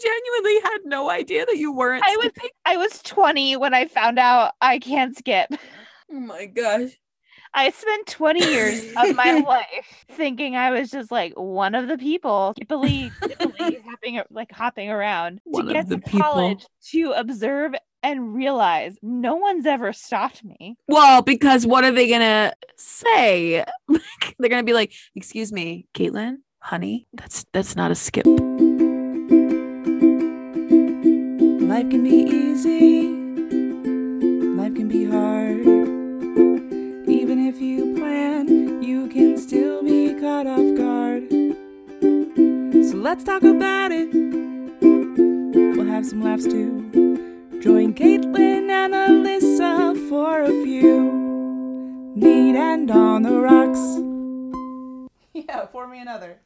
you genuinely had no idea that you weren't I was skipping? I was 20 when I found out I can't skip. Oh my gosh. I spent 20 years of my life thinking I was just like one of the people, skippily, skippily hopping, like hopping around One to get the to people. college to observe and realize no one's ever stopped me. Well, because what are they gonna say? They're gonna be like, "Excuse me, Caitlin, honey, that's that's not a skip." Life can be easy, life can be hard. Even if you plan, you can still be caught off guard. So let's talk about it. We'll have some laughs too. Join Caitlin and Alyssa for a few. Neat and on the rocks. Yeah, pour me another.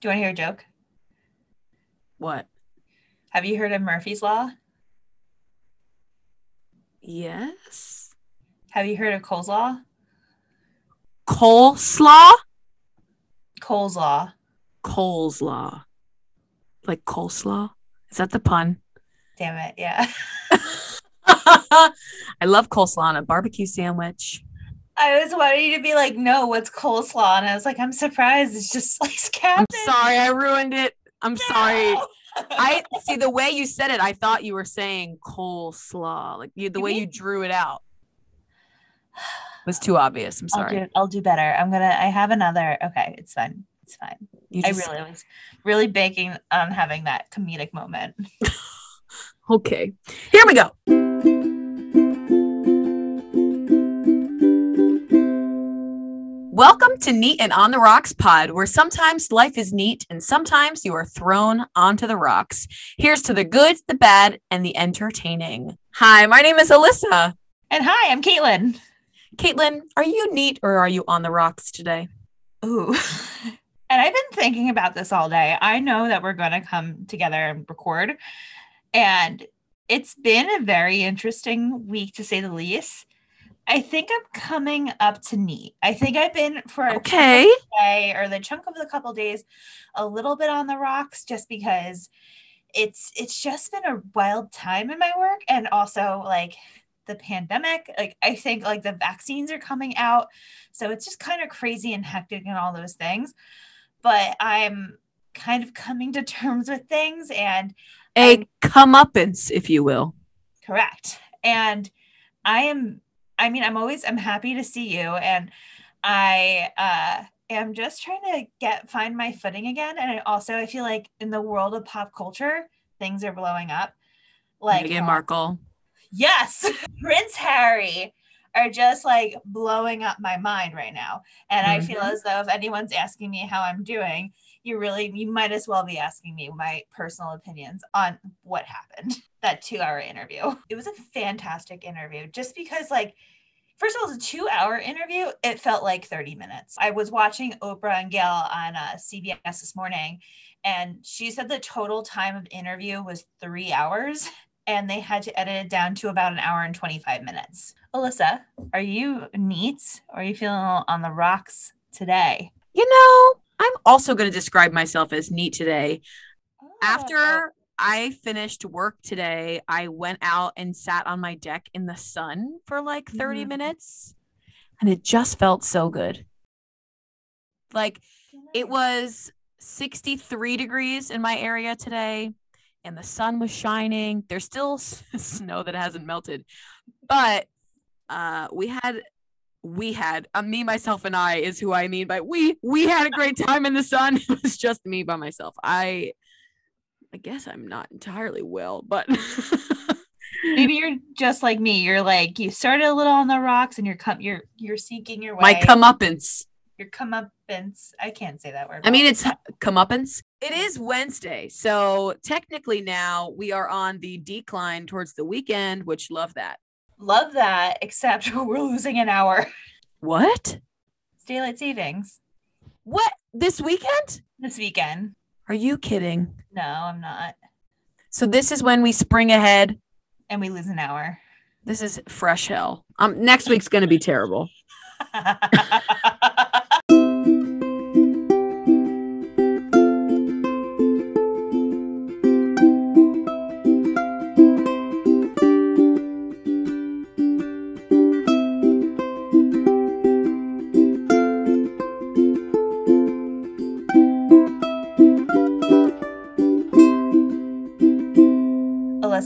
Do you want to hear a joke? What? Have you heard of Murphy's Law? Yes. Have you heard of Cole's Law? Coleslaw. Cole's Law. Cole's Law. Like coleslaw. Is that the pun? Damn it. Yeah. I love coleslaw on a barbecue sandwich. I was wanting you to be like, no, what's coleslaw? And I was like, I'm surprised. It's just sliced I'm sorry, I ruined it. I'm sorry. I see the way you said it. I thought you were saying coleslaw, like you, the You way mean- you drew it out was too obvious. I'm I'll sorry. do, I'll do better. I'm gonna. I have another. Okay, it's fine. It's fine. You I really was really banking on having that comedic moment. okay. Here we go. Welcome to Neat and on the Rocks pod, where sometimes life is neat and sometimes you are thrown onto the rocks. Here's to the good, the bad, and the entertaining. Hi, my name is Alyssa. And hi, I'm Caitlin. Caitlin, are you neat or are you on the rocks today? Ooh. and I've been thinking about this all day. I know that we're going to come together and record. And it's been a very interesting week to say the least. I think I'm coming up to neat. I think I've been for a Okay. day or the chunk of the couple days a little bit on the rocks just because it's it's just been a wild time in my work and also like the pandemic like i think like the vaccines are coming out so it's just kind of crazy and hectic and all those things but i'm kind of coming to terms with things and A comeuppance, if you will. correct and i am i mean i'm always i'm happy to see you and i uh am just trying to get find my footing again and I also i feel like in the world of pop culture things are blowing up like Meghan Markle. yes prince harry are just like blowing up my mind right now and i feel Mhm. as though if anyone's asking me how i'm doing you really you might as well be asking me my personal opinions on what happened that two hour interview it was a fantastic interview just because like first of all it's a two hour interview. It felt like 30 minutes. I was watching oprah and gail on uh, cbs this morning and she said the total time of interview was three hours and they had to edit it down to about an hour and 25 minutes. Alyssa are you neat? Or are you feeling on the rocks today? You know, I'm also going to describe myself as neat today. Oh. After I finished work today, I went out and sat on my deck in the sun for like 30 Mhm. minutes, and it just felt so good. Like it was 63 degrees in my area today, and the sun was shining. There's still snow that hasn't melted, but uh, we had we had uh, me myself and i is who i mean by we we had a great time in the sun it was just me by myself i i guess i'm not entirely well but maybe you're just like me. You're like you started a little on the rocks and you're come you're you're seeking your way. my comeuppance. Your comeuppance. I can't say that word i mean it's comeuppance. It is wednesday so technically now we are on the decline towards the weekend which love that. Love that except we're losing an hour. What? It's daylight savings. What? This weekend? This weekend are you kidding? No i'm not. So this is when we spring ahead. And we lose an hour. This is fresh hell. Um next week's gonna be terrible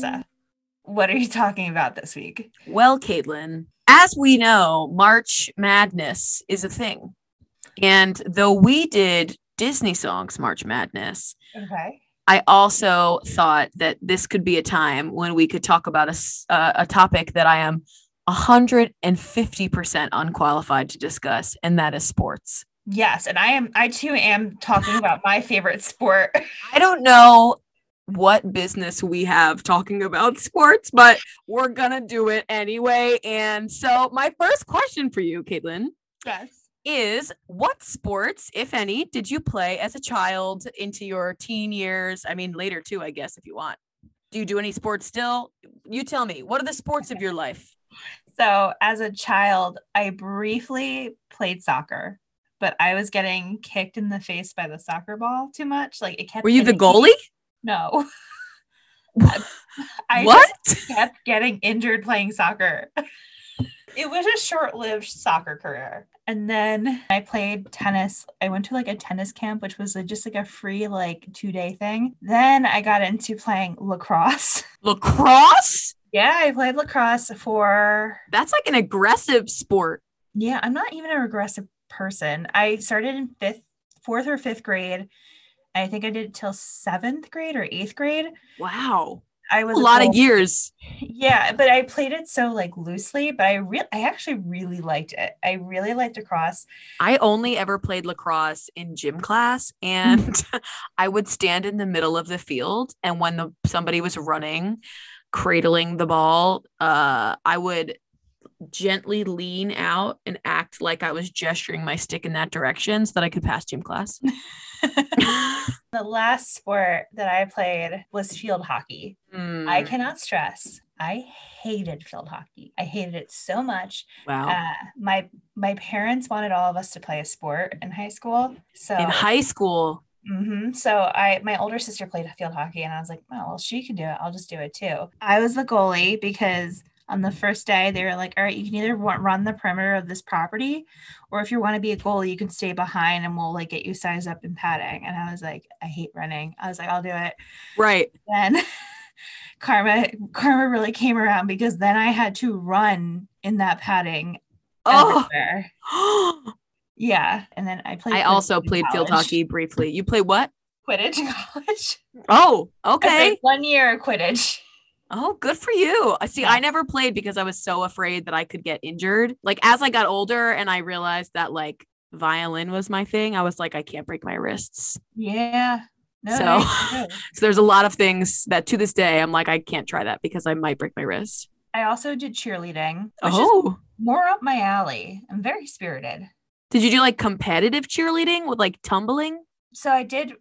Melissa, what are you talking about this week? Well, Caitlin, as we know, March Madness is a thing. And though we did Disney songs March Madness, Okay. I also thought that this could be a time when we could talk about a, uh, a topic that I am 150% unqualified to discuss, and that is sports. Yes, and I am I too am talking about my favorite sport. I don't know what business we have talking about sports, but we're gonna do it anyway. And so, my first question for you, Caitlin, Yes. is what sports, if any, did you play as a child into your teen years? I mean, later too, I guess, if you want. Do you do any sports still? You tell me, what are the sports of your life? So as a child, I briefly played soccer, but I was getting kicked in the face by the soccer ball too much. Like it kept Were you the hitting goalie? No. I what? kept getting injured playing soccer. it was a short-lived soccer career. And then I played tennis. I went to like a tennis camp, which was just like a free like two-day thing. Then I got into playing lacrosse. Lacrosse? Yeah, I played lacrosse for That's like an aggressive sport. Yeah, I'm not even a aggressive person. I started in fifth, fourth or fifth grade. I think I did it till seventh grade or eighth grade. Wow. I was A lot of years. Yeah, but I played it so like loosely, but I really I actually really liked it. I really liked lacrosse. I only ever played lacrosse in gym class and I would stand in the middle of the field and when the somebody was running cradling the ball uh I would gently lean out and act like I was gesturing my stick in that direction so that I could pass gym class. The last sport that I played was field hockey. I Mm, cannot stress. I hated field hockey. I hated it so much. wow. Uh, my my parents wanted all of us to play a sport in high school. So in high school. hmm So I, my older sister played field hockey, and I was like, oh well, she can do it. I'll just do it too. I was the goalie because on the first day they were like, all right, you can either run the perimeter of this property, or if you want to be a goalie, you can stay behind, and we'll like get you sized up in padding. And I was like, I hate running. I was like, I'll do it. Right. Then karma, karma really came around because then I had to run in that padding Oh. Yeah, and then I played. I also played field hockey briefly. You play what? Quidditch college. Oh, okay. one year of Quidditch. Oh, good for you. I see. I never played because I was so afraid that I could get injured. Like as I got older and I realized that like violin was my thing, I was like, I can't break my wrists. Yeah. No, So- no. So there's a lot of things that to this day I'm like, I can't try that because I might break my wrist. I also did cheerleading, which is Oh. more up my alley. I'm very spirited. Did you do like competitive cheerleading with like tumbling? So I did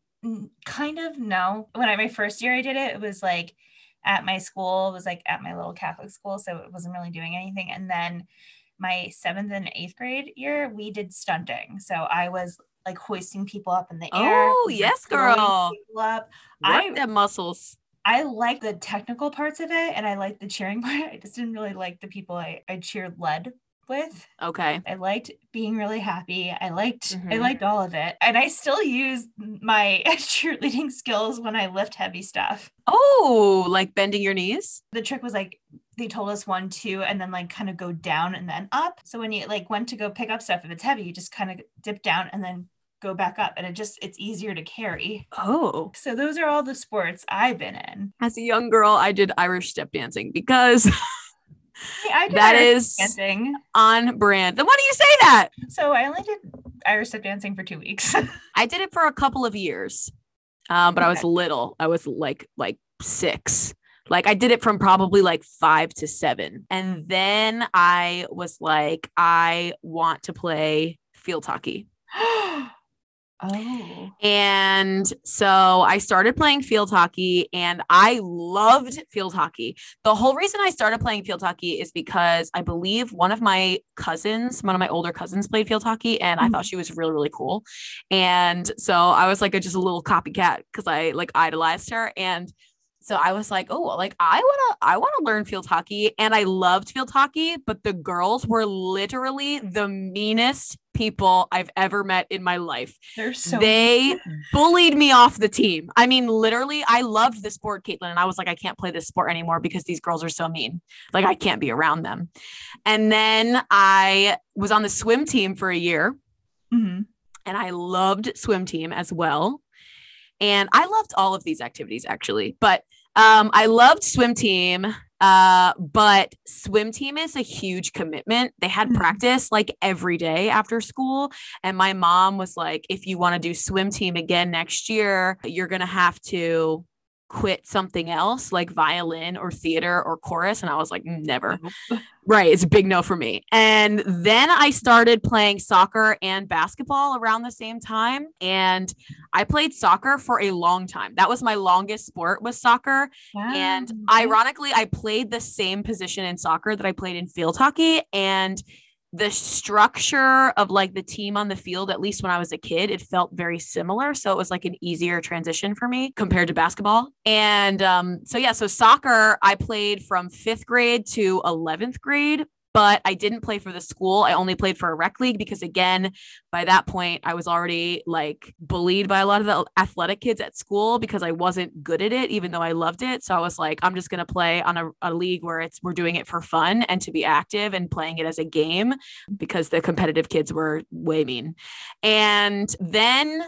kind of no. when I my first year I did it, it was like at my school, it was like at my little Catholic school, so it wasn't really doing anything. And then my seventh and eighth grade year, we did stunting. So I was like hoisting people up in the air. Oh, yes, girl. people Up. Work I them muscles. I like the technical parts of it and I like the cheering part. I just didn't really like the people I, I cheered led with. Okay. I liked being really happy. I liked I Mhm. liked all of it. And I still use my cheerleading skills when I lift heavy stuff. Oh, like bending your knees? The trick was like they told us one, two, and then like kind of go down and then up. So when you like went to go pick up stuff, if it's heavy, you just kind of dip down and then go back up. And it just it's easier to carry. Oh. So those are all the sports I've been in. As a young girl, I did Irish step dancing because Hey, I did that dancing. on brand. Then why do you say that? So I only did Irish step dancing for two weeks. I did it for a couple of years, um, but I was little. I was like like six. Like I did it from probably like five to seven, and then I was like, I want to play field hockey. oh. And so I started playing field hockey and I loved field hockey. The whole reason I started playing field hockey is because I believe one of my cousins, one of my older cousins played field hockey and I thought mm-hmm. she was really really cool. And so I was like a, just a little copycat cuz I like idolized her and so I was like, "Oh, like I want to I want to learn field hockey." And I loved field hockey, but the girls were literally the meanest people I've ever met in my life. They're so they bullied me off the team. I mean, literally, I loved the sport, Caitlin, and I was like, I can't play this sport anymore because these girls are so mean. Like, I can't be around them. And then I was on the swim team for a year, Mhm. and I loved swim team as well. And I loved all of these activities actually, but um, I loved swim team. Uh, but swim team is a huge commitment. They had Mhm. practice like every day after school. And my mom was like, if you want to do swim team again next year, you're going to have to quit something else like violin or theater or chorus. And I was like, "Mm, never. Right. It's a big no for me. And then I started playing soccer and basketball around the same time. And I played soccer for a long time. That was my longest sport was soccer. And ironically, I played the same position in soccer that I played in field hockey. And the structure of like the team on the field, at least when I was a kid, it felt very similar. So it was like an easier transition for me compared to basketball. And um, so, yeah, so soccer, I played from fifth grade to 11th grade. But I didn't play for the school. I only played for a rec league because, again, by that point, I was already like bullied by a lot of the athletic kids at school because I wasn't good at it, even though I loved it. So I was like, I'm just going to play on a, a league where it's we're doing it for fun and to be active and playing it as a game because the competitive kids were way mean. And then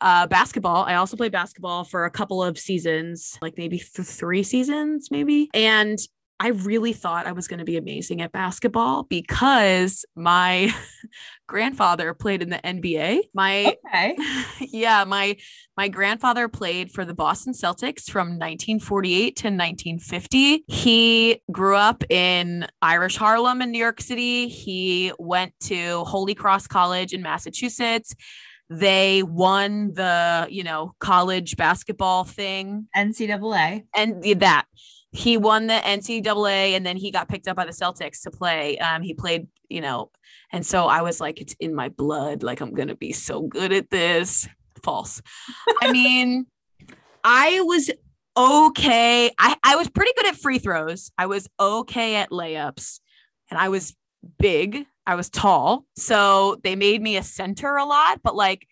uh, basketball. I also played basketball for a couple of seasons, like maybe th- three seasons, maybe. And I really thought I was going to be amazing at basketball because my grandfather played in the NBA. My okay. yeah, my my grandfather played for the Boston Celtics from 1948 to 1950. He grew up in Irish Harlem in New York City. He went to Holy Cross College in Massachusetts. They won the, you know, college basketball thing NCAA. and that he won the NCAA and then he got picked up by the Celtics to play. Um, he played, you know, and so I was like, it's in my blood. Like I'm gonna be so good at this. False. I mean, I was okay. I, I was pretty good at free throws. I was okay at layups, and I was big. I was tall. So they made me a center a lot, but like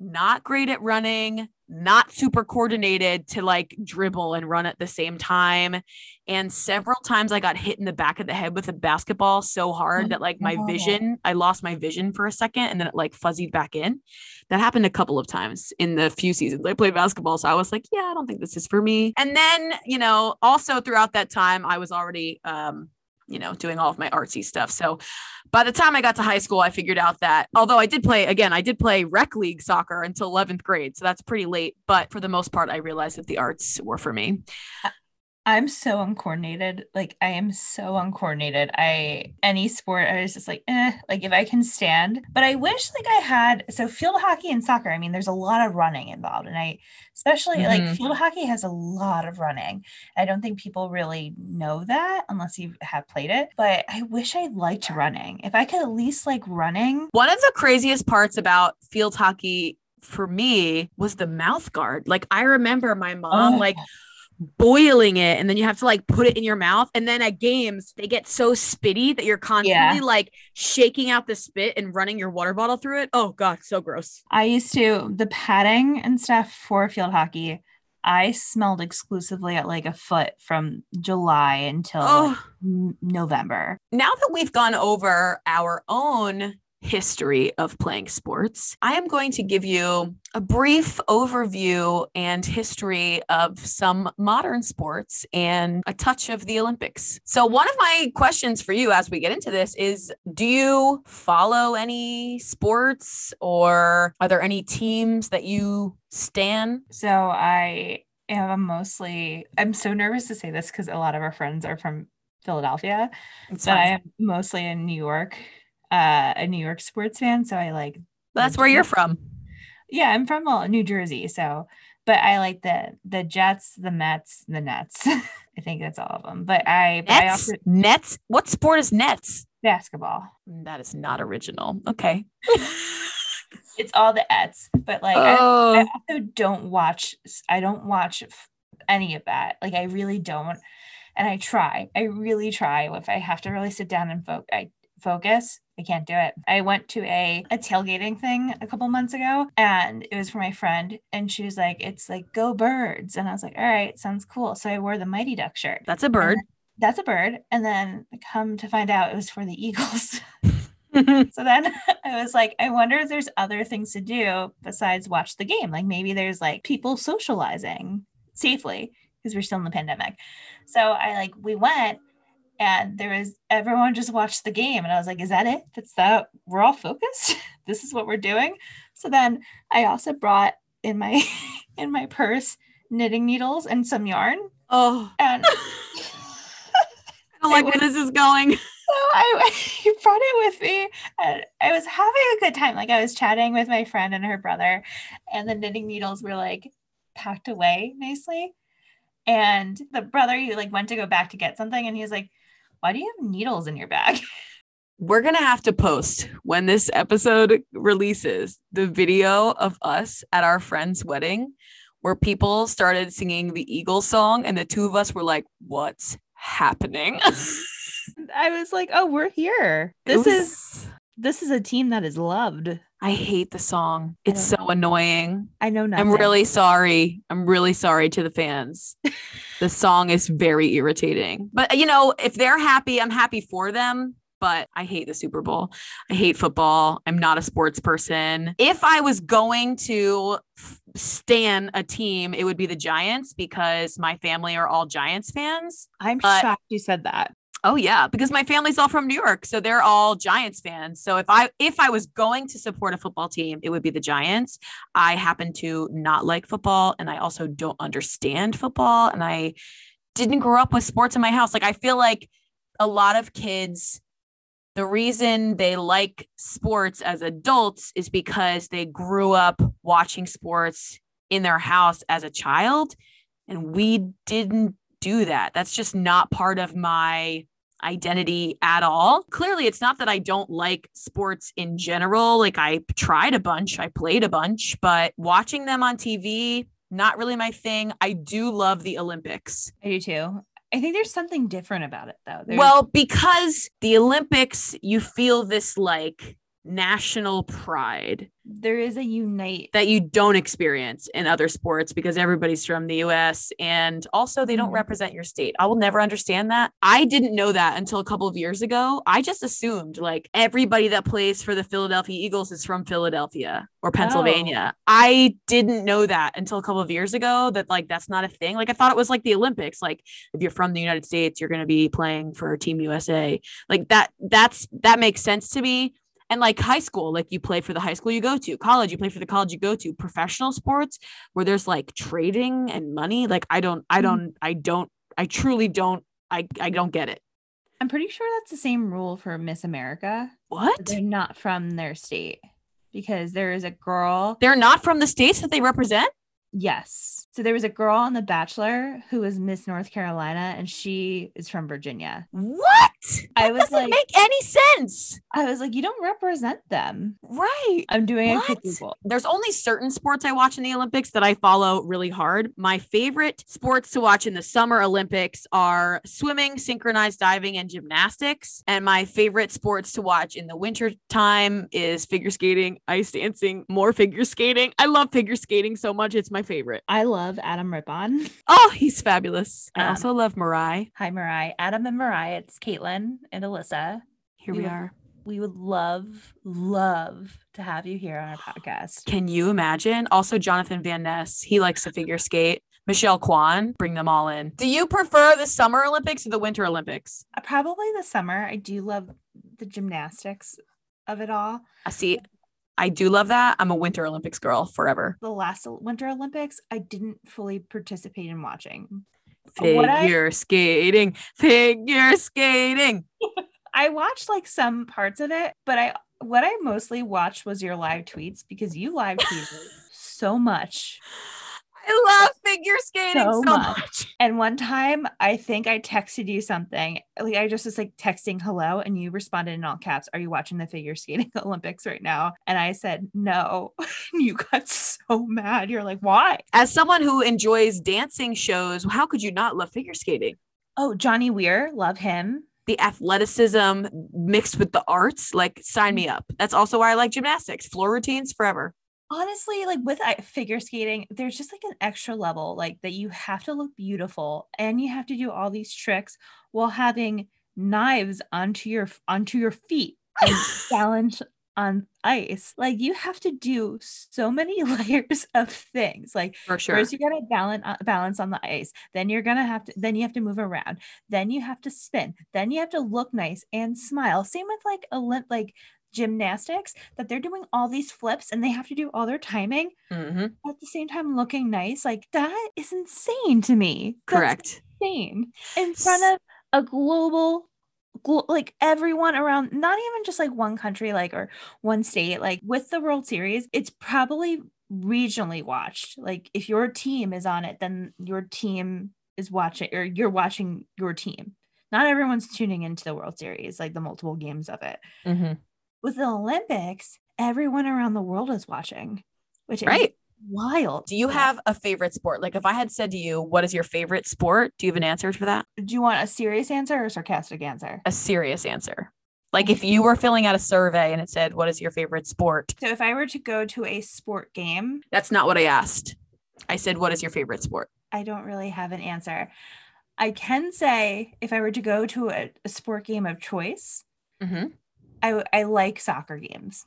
not great at running, not super coordinated to like dribble and run at the same time. And several times I got hit in the back of the head with a basketball so hard Oh, that like my vision, I lost my vision for a second and then it like fuzzied back in. That happened a couple of times in the few seasons I played basketball. So I was like, yeah, I don't think this is for me. And then, you know, also throughout that time, I was already, um, you know, doing all of my artsy stuff. So by the time I got to high school, I figured out that although I did play again, I did play rec league soccer until 11th grade. So that's pretty late. But for the most part, I realized that the arts were for me. Uh, I'm so uncoordinated. Like I am so uncoordinated. I any sport I was just like, eh, like if I can stand. But I wish like I had so field hockey and soccer. I mean, there's a lot of running involved. And I especially like Mhm. field hockey has a lot of running. I don't think people really know that unless you have played it. But I wish I liked running. If I could at least like running. One of the craziest parts about field hockey for me was the mouth guard. Like I remember my mom Oh. like boiling it and then you have to like put it in your mouth and then at games they get so spitty that you're constantly like shaking out the spit and running your water bottle through it. Oh god, so gross. I used to the padding and stuff for field hockey. I smelled exclusively at like a foot from July until Oh, November. now that we've gone over our own history of playing sports, I am going to give you a brief overview and history of some modern sports and a touch of the Olympics. So, one of my questions for you as we get into this is Do you follow any sports or are there any teams that you stan? So I am mostly I'm so nervous to say this because a lot of our friends are from Philadelphia, but I am mostly a New York, uh, a New York sports fan. So I like That's where you're from. yeah, I'm from New Jersey, so but I like the the Jets, the Mets, the Nets. I think that's all of them. But I, but I also Nets? What sport is Nets? basketball. That is not original. Okay. It's all the ets, but like I, I oh, also don't watch. I don't watch any of that. Like I really don't, and I try. I really try. If I have to really sit down and fo- I focus, I can't do it. I went to a, a tailgating thing a couple months ago and it was for my friend. And she was like, it's like, go birds. And I was like, all right, sounds cool. So I wore the Mighty Duck shirt. That's a bird. That's a bird. And then come to find out it was for the Eagles. so then I was like, I wonder if there's other things to do besides watch the game. Like maybe there's like people socializing safely because we're still in the pandemic. So I like, we went and there was everyone just watched the game and i was like is that it that's that we're all focused this is what we're doing so then i also brought in my in my purse knitting needles and some yarn oh and I don't like where this is going. so I brought it with me and I was having a good time. Like I was chatting with my friend and her brother, and the knitting needles were like packed away nicely. And the brother, he like went to go back to get something, and he was like, Why do you have needles in your bag? We're going to have to post when this episode releases the video of us at our friend's wedding where people started singing the Eagles song and the two of us were like, what's happening? I was like, oh, we're here. This is was- this is a team that is loved. I hate the song. It's so annoying. I know nothing. I'm really sorry. I'm really sorry to the fans. the song is very irritating. But you know, if they're happy, I'm happy for them. But I hate the Super Bowl. I hate football. I'm not a sports person. If I was going to stan a team, it would be the Giants because my family are all Giants fans. I'm but- shocked you said that. Oh yeah, because my family's all from New York, so they're all Giants fans. So if I if I was going to support a football team, it would be the Giants. I happen to not like football and I also don't understand football and I didn't grow up with sports in my house. Like I feel like a lot of kids the reason they like sports as adults is because they grew up watching sports in their house as a child and we didn't do that. That's just not part of my identity at all. Clearly, it's not that I don't like sports in general. Like I tried a bunch, I played a bunch, but watching them on TV, not really my thing. I do love the Olympics. I do too. I think there's something different about it though. There's- Well, because the Olympics, you feel this like national pride there is a unite. that you don't experience in other sports because everybody's from the US and also they don't Mhm. represent your state. I will never understand that. I didn't know that until a couple of years ago. I just assumed like everybody that plays for the Philadelphia Eagles is from Philadelphia or Pennsylvania. I didn't know that until a couple of years ago that like that's not a thing. Like I thought it was like the Olympics. Like if you're from the United States, you're going to be playing for Team USA. Like that that's that makes sense to me and like high school like you play for the high school you go to college you play for the college you go to professional sports where there's like trading and money like i don't i Mhm. don't i don't i truly don't i i don't get it I'm pretty sure that's the same rule for Miss America. what They're not from their state because there is a girl. they're not from the states that they represent Yes. So there was a girl on The Bachelor who was Miss North Carolina and she is from Virginia. what I that was doesn't like- make any sense I was like, you don't represent them. right I'm doing a quick What? Google. There's only certain sports I watch in the Olympics that I follow really hard. My favorite sports to watch in the Summer Olympics are swimming, synchronized diving, and gymnastics. And my favorite sports to watch in the winter time is figure skating, ice dancing, more figure skating. I love figure skating so much. It's my favorite. I love Adam Rippon. Oh, he's fabulous. I Um, also love Mirai. Hi, Mirai. Adam and Mirai. It's Caitlin and Alyssa. Here we we would- are. We would love, love to have you here on our podcast. Can you imagine? Also, Jonathan Van Ness, he likes to figure skate. Michelle Kwan, bring them all in. Do you prefer the Summer Olympics or the Winter Olympics? Uh, Probably the summer. I do love the gymnastics of it all. I see. I do love that. I'm a Winter Olympics girl forever. The last Winter Olympics, I didn't fully participate in watching. What I- Figure skating, figure skating. I watched like some parts of it, but I what I mostly watched was your live tweets because you live tweeted so much. I love figure skating so, So much. much. And one time, I think I texted you something. Like I just was like texting hello, and you responded in all caps. Are you watching the figure skating Olympics right now? And I said no. You got so mad. You're like, why? As someone who enjoys dancing shows, how could you not love figure skating? Oh, Johnny Weir, love him. the athleticism mixed with the arts, like sign mm. me up. That's also why I like gymnastics. Floor routines forever. Honestly like with figure skating there's just like an extra level like that you have to look beautiful and you have to do all these tricks while having knives onto your onto your feet and balance on ice like you have to do so many layers of things like For sure. First, you gotta balance uh, balance on the ice. Then you're gonna have to. Then you have to move around. Then you have to spin. Then you have to look nice and smile. Same with like Olymp like gymnastics that they're doing all these flips and they have to do all their timing Mhm. at the same time looking nice. Like that is insane to me. That's Correct. insane in front of a global. glo- Like everyone around, not even just like one country, like or one state, like with the World Series, it's probably regionally watched. Like if your team is on it, then your team is watching or you're watching your team. Not everyone's tuning into the World Series, like the multiple games of it. Mhm. With the Olympics, everyone around the world is watching, which is Right. wild. Do you have a favorite sport? Like if I had said to you, what is your favorite sport? Do you have an answer for that? Do you want a serious answer or a sarcastic answer? A serious answer. Like if you were filling out a survey and it said, what is your favorite sport? So if I were to go to a sport game, That's not what I asked. I said, what is your favorite sport? I don't really have an answer. I can say if I were to go to a, a sport game of choice, Mm-hmm. I, I like soccer games.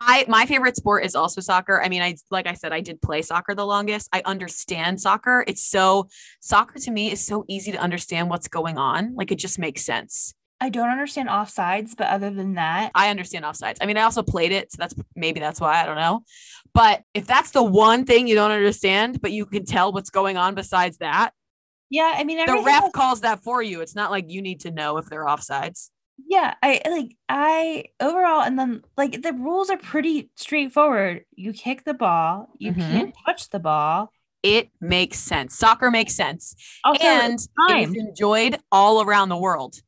I my favorite sport is also soccer. I mean, I like I said, I did play soccer the longest. I understand soccer. It's so soccer to me is so easy to understand what's going on. Like it just makes sense. I don't understand offsides, but other than that, I understand offsides. I mean, I also played it, so that's maybe that's why I don't know. But if that's the one thing you don't understand, but you can tell what's going on besides that, yeah, I mean, the ref else- calls that for you. It's not like you need to know if they're offsides. Yeah, I like I overall, and then like the rules are pretty straightforward. You kick the ball, you Mhm. can't touch the ball. It makes sense. Soccer makes sense, Also, and it's it timed. is enjoyed all around the world.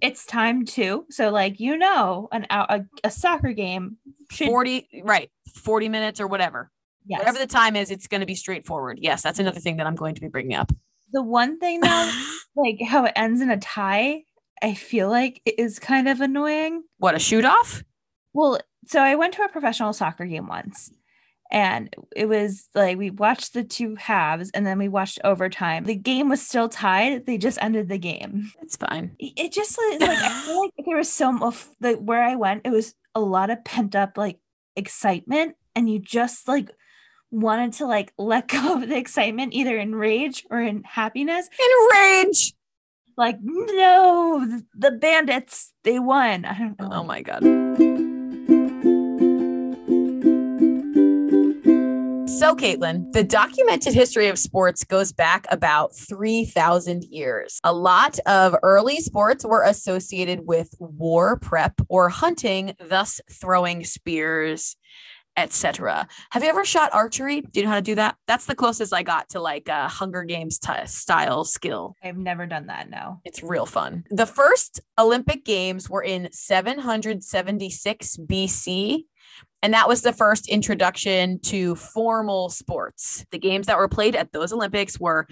it's time too. So like you know, an out a, a soccer game should 40 right 40 minutes or whatever yes. whatever the time is it's going to be straightforward yes that's another thing that i'm going to be bringing up the one thing though, like how it ends in a tie, I feel like it is kind of annoying. what a shoot off Well, so I went to a professional soccer game once. And it was like we watched the two halves and then we watched overtime. The game was still tied. They just ended the game. it's fine It just like like, I feel like there was so of the where I went, it was a lot of pent up like excitement, and you just like wanted to like let go of the excitement either in rage or in happiness. enrage Like, no, the bandits, they won. I don't know. oh my god so caitlin the documented history of sports goes back about 3000 years a lot of early sports were associated with war prep or hunting thus throwing spears etc. Have you ever shot archery? Do you know how to do that? That's the closest I got to like a Hunger Games t- style skill. I've never done that. No. It's real fun. The first Olympic Games were in 776 BC. And that was the first introduction to formal sports. The games that were played at those Olympics were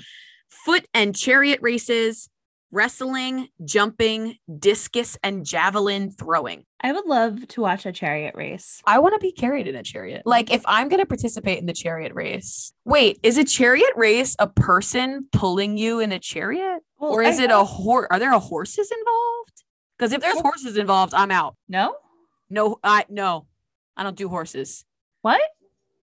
foot and chariot races, wrestling, jumping, discus, and javelin throwing. I would love to watch a chariot race. I want to be carried in a chariot. Like if I'm going to participate in the chariot race. Wait, is a chariot race a person pulling you in a chariot? Well, or I is it a horse? Are there a horses involved? Because if there's horses involved, I'm out. no? No, I no. I don't do horses. What?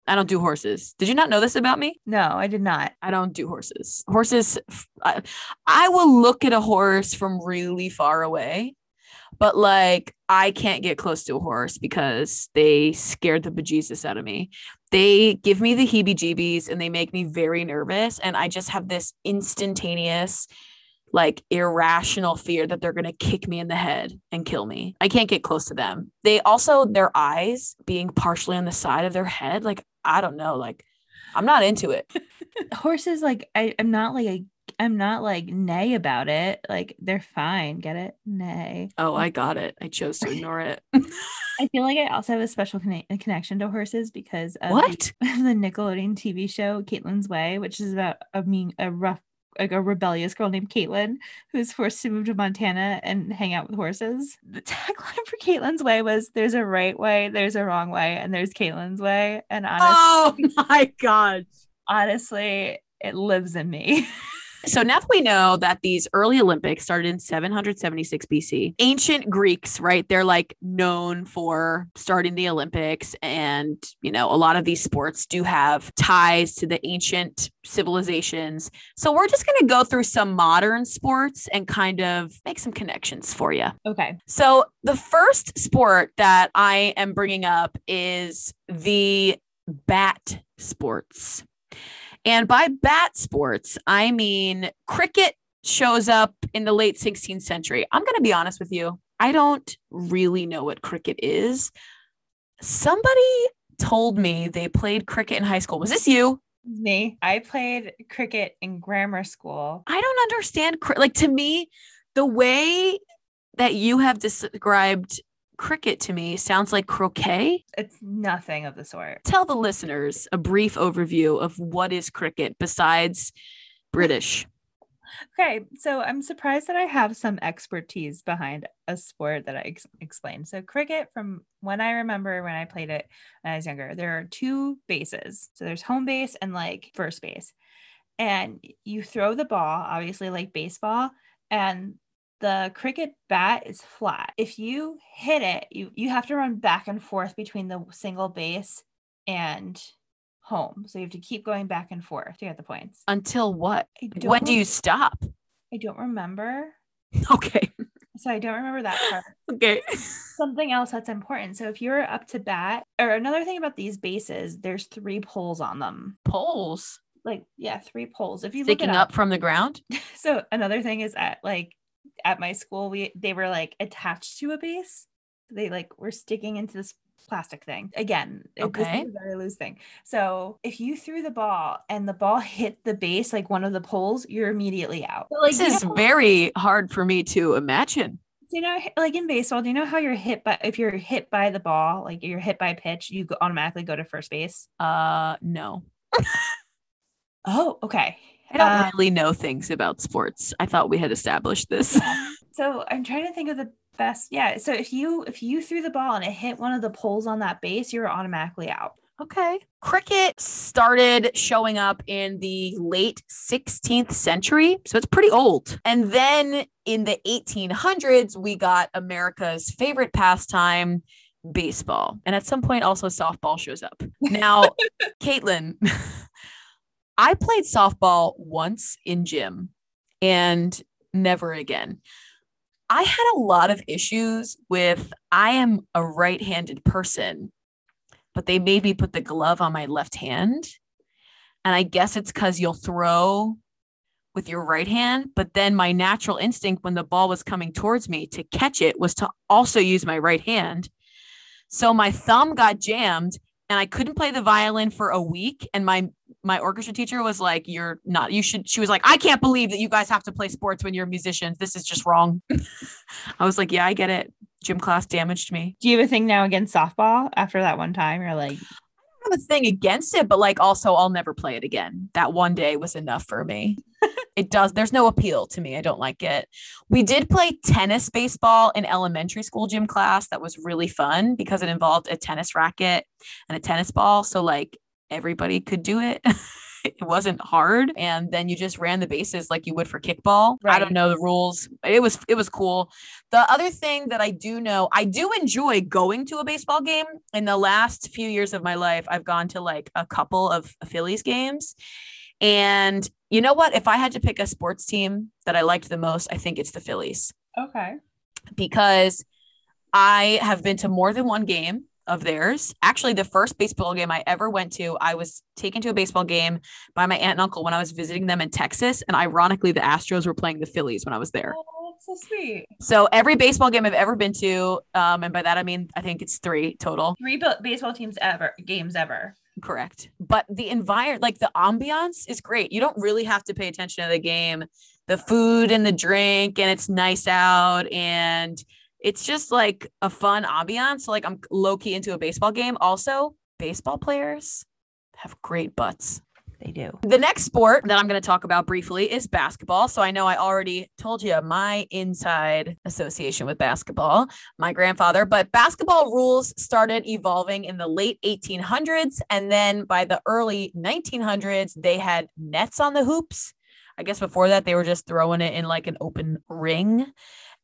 I don't do horses. Did you not know this about me? No, I did not. I don't do horses. Horses, I will look at a horse from really far away, but like I can't get close to a horse because they scared the bejesus out of me. They give me the heebie jeebies and they make me very nervous. And I just have this instantaneous, like irrational fear that they're going to kick me in the head and kill me. I can't get close to them. They also, their eyes being partially on the side of their head, like, I don't know, like, I'm not into it. Horses, like, I, I'm not like a, I'm not like nay about it. Like, they're fine. Get it? Nay. Oh, I got it. I chose to ignore it. I feel like I also have a special conne- connection to horses because of the- What? the Nickelodeon TV show Caitlin's Way, which is about a mean a rough like a rebellious girl named Caitlin who's forced to move to Montana and hang out with horses. The tagline for Caitlin's way was there's a right way, there's a wrong way, and there's Caitlin's way. And honestly, Oh my god. honestly, it lives in me. So now that we know that these early Olympics started in 776 BC, ancient Greeks, right? They're like known for starting the Olympics. And, you know, a lot of these sports do have ties to the ancient civilizations. So we're just going to go through some modern sports and kind of make some connections for you. okay. So the first sport that I am bringing up is the bat sports. And by bat sports, I mean cricket shows up in the late 16th century. I'm going to be honest with you. I don't really know what cricket is. Somebody told me they played cricket in high school. Was this you? Me. I played cricket in grammar school. I don't understand. Like to me, the way that you have described cricket to me sounds like croquet. It's nothing of the sort. Tell the listeners a brief overview of what is cricket besides British. Okay, so I'm surprised that I have some expertise behind a sport that I ex- explained. So, cricket, from when I remember when I played it when I was younger, there are two bases. So, there's home base and like first base. And you throw the ball, obviously, like baseball, and the cricket bat is flat. If you hit it, you, you have to run back and forth between the single base and home. So, you have to keep going back and forth to get the points. Until what? When do you stop? I don't remember. Okay. So I don't remember that part. Okay. Something else that's important. So if you're up to bat, or another thing about these bases, there's three poles on them. Poles Like, yeah, three poles. If you look sticking it up up. from the ground. So another thing is at like at my school, we they were like attached to a base. They like were sticking into this plastic thing. Again, it- this is Okay. a very loose thing. So if you threw the ball and the ball hit the base, like one of the poles, you're immediately out. So, like, This is know- very hard for me to imagine. you know like in baseball do you know how you're hit by if you're hit by the ball like you're hit by a pitch you automatically go to first base Uh no. oh okay I don't Uh, really know things about sports. I thought we had established this. so i'm trying to think of the best yeah so if you if you threw the ball and it hit one of the poles on that base you're automatically out Okay. Cricket started showing up in the late 16th century. So it's pretty old. And then in the 1800s, we got America's favorite pastime, baseball. And at some point, also softball shows up. Now, Caitlin, I played softball once in gym and never again. I had a lot of issues with I am a right handed person but they made me put the glove on my left hand. And I guess it's because you'll throw with your right hand. But then my natural instinct when the ball was coming towards me to catch it was to also use my right hand. So my thumb got jammed and I couldn't play the violin for a week. And my my orchestra teacher was like, You're not, you should, she was like, I can't believe that you guys have to play sports when you're musicians. This is just wrong. I was like, Yeah, I get it. Gym class damaged me. do you have a thing now against softball after that one time you're like I don't have a thing against it, but like also I'll never play it again. That one day was enough for me. it does, there's no appeal to me. I don't like it. We did play tennis baseball in elementary school gym class. That was really fun because it involved a tennis racket and a tennis ball. So like everybody could do it. it wasn't hard. And then you just ran the bases like you would for kickball. I don't know the rules. It was it was cool. The other thing that I do know, I do enjoy going to a baseball game. In the last few years of my life, I've gone to like a couple of Phillies games. And you know what? If I had to pick a sports team that I liked the most, I think it's the Phillies okay because I have been to more than one game of theirs. Actually, the first baseball game I ever went to, I was taken to a baseball game by my aunt and uncle when I was visiting them in Texas. And ironically, the Astros were playing the Phillies when I was there. oh that's so sweet So every baseball game I've ever been to, um, and by that I mean I think it's three total. three ba- baseball teams ever games ever Correct. But the environment, like the ambiance is great. You don't really have to pay attention to the game. The food and the drink, and it's nice out. And it's just like a fun ambiance. Like I'm low key into a baseball game. Also, baseball players have great butts. They do. The next sport that I'm going to talk about briefly is basketball. So I know I already told you my inside association with basketball, my grandfather, but basketball rules started evolving in the late 1800s. And then by the early 1900s, they had nets on the hoops. I guess before that, they were just throwing it in like an open ring.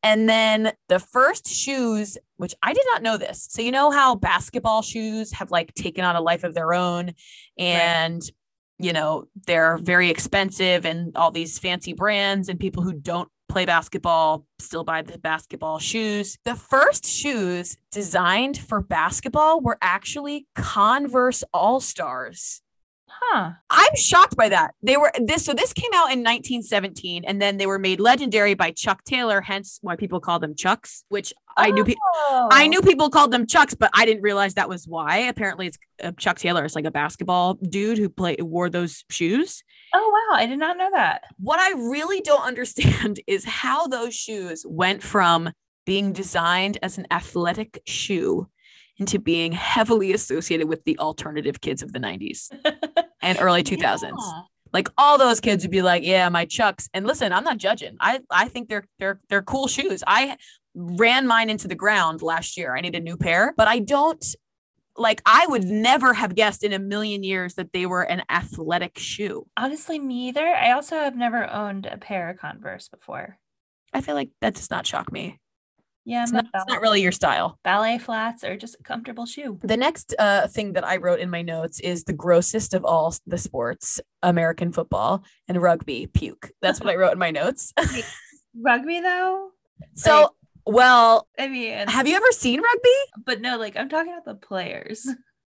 And then the first shoes, which I did not know this. So, you know how basketball shoes have like taken on a life of their own and you know, they're very expensive and all these fancy brands and people who don't play basketball still buy the basketball shoes. The first shoes designed for basketball were actually Converse All Stars. Huh. I'm shocked by that. They were this so this came out in 1917 and then they were made legendary by Chuck Taylor, hence why people call them Chucks, which I knew pe- I Oh. knew people called them Chucks, but I didn't realize that was why. Apparently it's uh, Chuck Taylor is like a basketball dude who play wore those shoes. Oh wow, I did not know that. What I really don't understand is how those shoes went from being designed as an athletic shoe into being heavily associated with the alternative kids of the 90s and early 2000s. Yeah. Like all those kids would be like, "Yeah, my Chucks." And listen, I'm not judging. I I think they're they're they're cool shoes. I ran mine into the ground last year. I need a new pair, but I don't like I would never have guessed in a million years that they were an athletic shoe. Honestly, me either. I also have never owned a pair of Converse before. I feel like that does not shock me. Yeah, It's not, it's not really your style. ballet flats are just a comfortable shoe. The next uh, thing that I wrote in my notes is the grossest of all the sports American football and rugby puke. That's what I wrote in my notes. Rugby though? so, well, I mean, have you ever seen rugby? but no, like I'm talking about the players.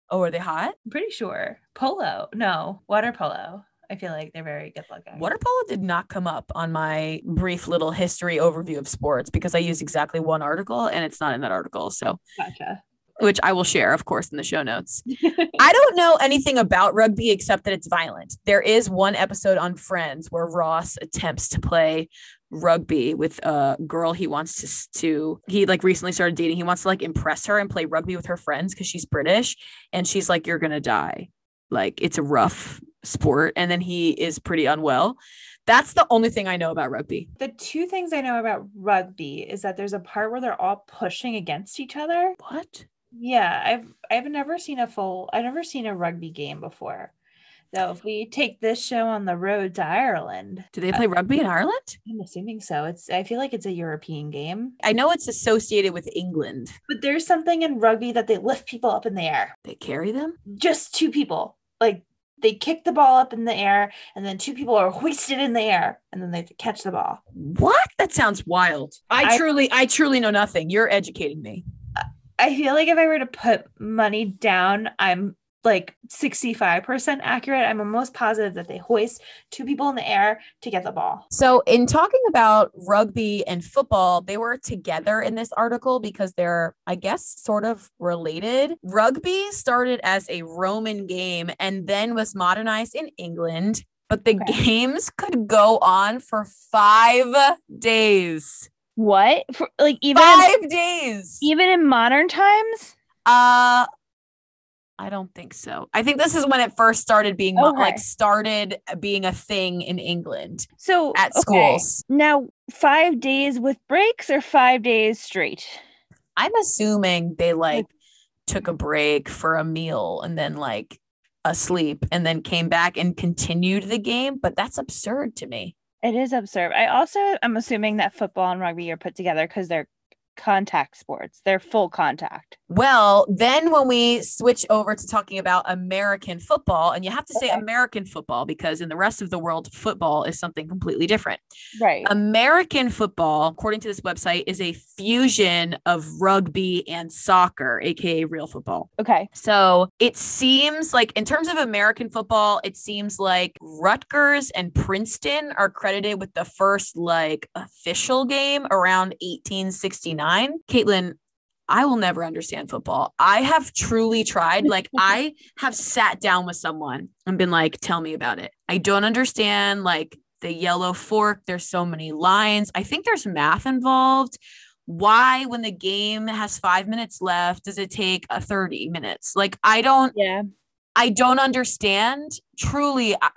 Oh, are they hot? I'm pretty sure. Polo. No, water polo. I feel like they're very good looking. Water polo did not come up on my brief little history overview of sports because I used exactly one article and it's not in that article. So, Gotcha. which I will share, of course, in the show notes. I don't know anything about rugby except that it's violent. There is one episode on Friends where Ross attempts to play rugby with a girl he wants to to he like recently started dating. He wants to like impress her and play rugby with her friends because she's British and she's like you're going to die. Like it's a rough sport and then he is pretty unwell. That's the only thing I know about rugby. the two things I know about rugby is that there's a part where they're all pushing against each other. What? Yeah, I've I've never seen a full I've never seen a rugby game before. So if we take this show on the road to Ireland, Do they uh, play rugby in Ireland? I'm assuming so. It's I feel like it's a European game. I know it's associated with England. But there's something in rugby that they lift people up in the air. They carry them? Just two people. Like they kick the ball up in the air and then two people are hoisted in the air and then they catch the ball. What? That sounds wild. I, I- truly, I truly know nothing. You're educating me. I feel like if I were to put money down, I'm like 65% accurate. I'm almost positive that they hoist two people in the air to get the ball. So, in talking about rugby and football, they were together in this article because they're, I guess, sort of related. Rugby started as a Roman game and then was modernized in England, but the Okay. games could go on for five days. What? For, like even in, Five days. even in modern times? Uh I don't think so. I think this is when it first started being Okay. like started uh, being a thing in England So at okay. schools. Now, five days with breaks or five days straight? I'm assuming they like took a break for a meal and then like asleep and then came back and continued the game, but that's absurd to me. It is absurd. I also am assuming that football and rugby are put together because they're contact sports. They're full contact. Well, then when we switch over to talking about American football, and you have to say Okay. American football because in the rest of the world, football is something completely different. Right. American football, according to this website, is a fusion of rugby and soccer, aka real football. okay. So it seems like, in terms of American football, it seems like Rutgers and Princeton are credited with the first like official game around 1869. Caitlin, I will never understand football. I have truly tried. Like, I have sat down with someone and been like, tell me about it. I don't understand like the yellow fork. There's so many lines. I think there's math involved. Why, when the game has five minutes left, does it take a 30 minutes? Like, I don't, Yeah. I don't understand. Truly, I,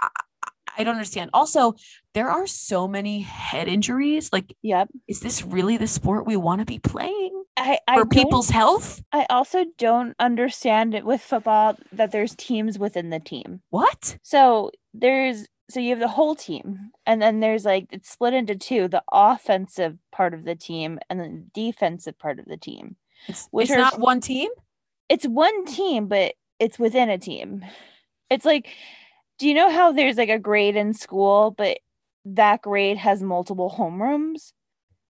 I, don't understand. Also, there are so many head injuries. Like, Yep. is this really the sport we want to be playing I, I for people's health? I also don't understand it with football that there's teams within the team. What? So there's so you have the whole team, and then there's like it's split into two: the offensive part of the team and the defensive part of the team. It's, Which it's are- not one team. It's one team, but it's within a team. It's like, do you know how there's like a grade in school, but that grade has multiple homerooms?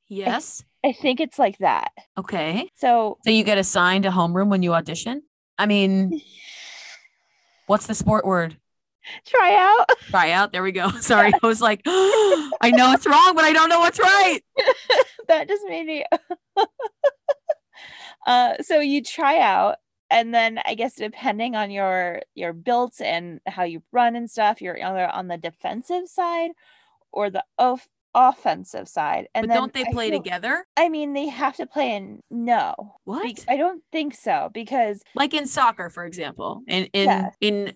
Yes. I think it's like that. Okay. So So you get assigned a homeroom when you audition. I mean, what's the sport word? try out. Try out. There we go. Sorry, I was like, I know it's wrong, but I don't know what's right. that just made me uh so you try out and then i guess depending on your your built and how you run and stuff you're either on the defensive side or the off- offensive side and but don't they I play feel- together? i mean they have to play in no Be- What? i don't think so because like in soccer, for example, in in in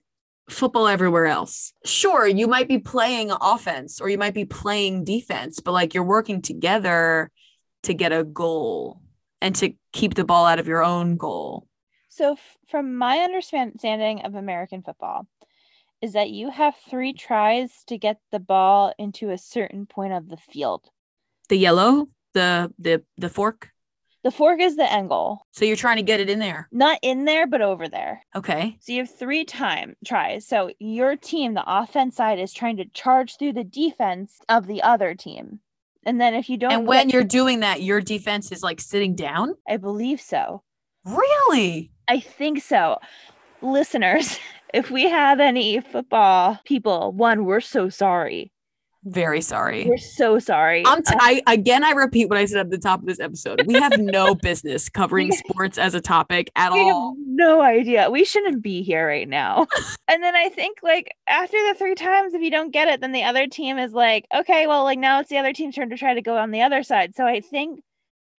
football everywhere else. Sure, you might be playing offense or you might be playing defense, but like you're working together to get a goal and to keep the ball out of your own goal. So f- from my understanding of american football is that you have three tries to get the ball into a certain point of the field The yellow, the the the fork. the fork is the end goal So you're trying to get it in there. not in there but over there Okay. so you have three time tries so your team the offense side is trying to charge through the defense of the other team and then if you don't And when get- you're doing that, your defense is like sitting down? i believe so Really? i think so listeners if we have any football people one we're so sorry Very sorry. we're so sorry I'm t- Uh, I again I repeat what I said at the top of this episode. We have no business covering sports as a topic at we have all. no idea. We shouldn't be here right now. and then I think like after the three times, if you don't get it, then the other team is like, okay, well, like now it's the other team's turn to try to go on the other side. So I think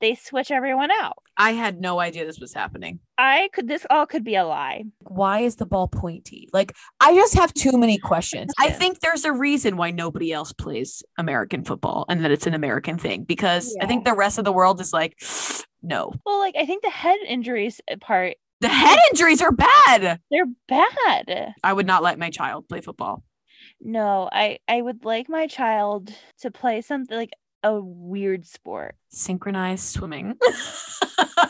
they switch everyone out. I had no idea this was happening. I could this all could be a lie. Why is the ball pointy? Like I just have too many questions. I think there's a reason why nobody else plays American football and that it's an American thing because I think the rest of the world is like no. Well, like I think the head injuries uh, part, The head injuries are bad. they're bad. I would not let my child play football. No, I I would like my child to play something like a weird sport. Synchronized swimming.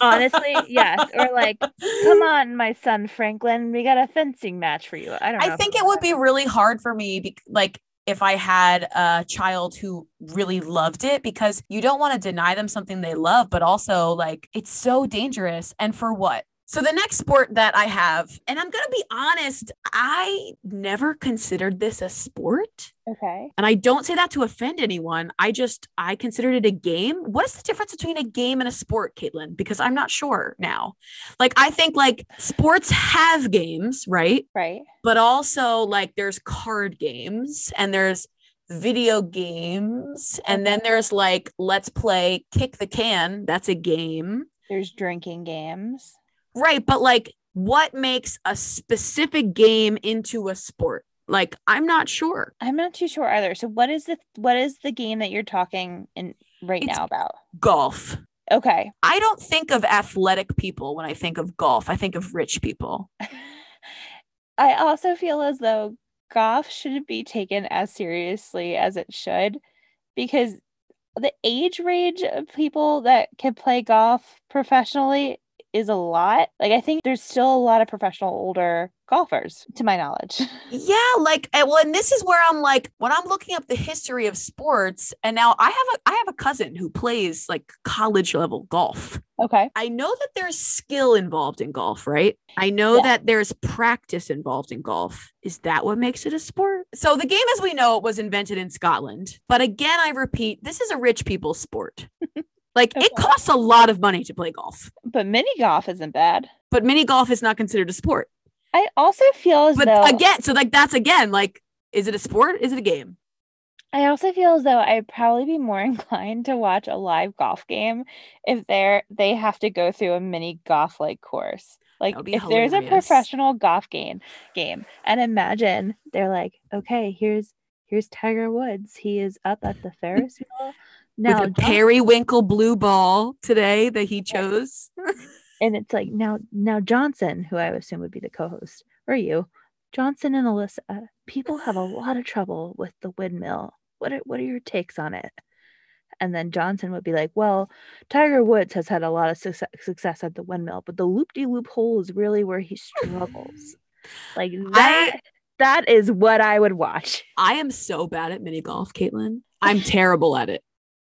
Honestly, yes. Or like, come on, my son Franklin, we got a fencing match for you. I don't know. I think it would be really hard for me, bec- like if I had a child who really loved it, because you don't want to deny them something they love, but also like it's so dangerous. And for what? So the next sport that I have, and I'm gonna be honest, I never considered this a sport. okay. And I don't say that to offend anyone. I just I considered it a game. What is the difference between a game and a sport, Caitlin? Because I'm not sure now. Like I think like sports have games, right? Right. but also like there's card games and there's video games and then there's like let's play kick the can that's a game There's drinking games. Right but like what makes a specific game into a sport like i'm not sure I'm not too sure either. So what is the what is the game that you're talking in right It's- now about? golf Okay. i don't think of athletic people when i think of golf i think of rich people I also feel as though golf shouldn't be taken as seriously as it should because the age range of people that can play golf professionally is a lot. Like I think there's still a lot of professional older golfers to my knowledge. yeah like and- well and this is where i'm like when i'm looking up the history of sports and now i have a i have a cousin who plays like college level golf okay. I know that there's skill involved in golf, right? I know Yeah. that there's practice involved in golf. Is that what makes it a sport? So the game as we know it was invented in Scotland. But again, I repeat, this is a rich people's sport. like it costs a lot of money to play golf. But mini golf isn't bad. But mini golf is not considered a sport. I also feel as But though again, so like that's again like is it a sport? Is it a game? I also feel as though I'd probably be more inclined to watch a live golf game if they're they have to go through a mini golf like course. Like if there's a professional golf game game and imagine they're like, okay, here's here's Tiger Woods. He is up at the Ferris wheel. Now With a periwinkle blue ball today that he chose. and it's like now now Johnson, who I assume would be the co-host, or you, Johnson and Alyssa, people have a lot of trouble with the windmill. What are what are your takes on it? And then Johnson would be like, "Well, Tiger Woods has had a lot of success, success at the windmill, but the loop-de-loop hole is really where he struggles." like that. that is what I would watch. I am so bad at mini golf, Caitlin. I'm terrible at it.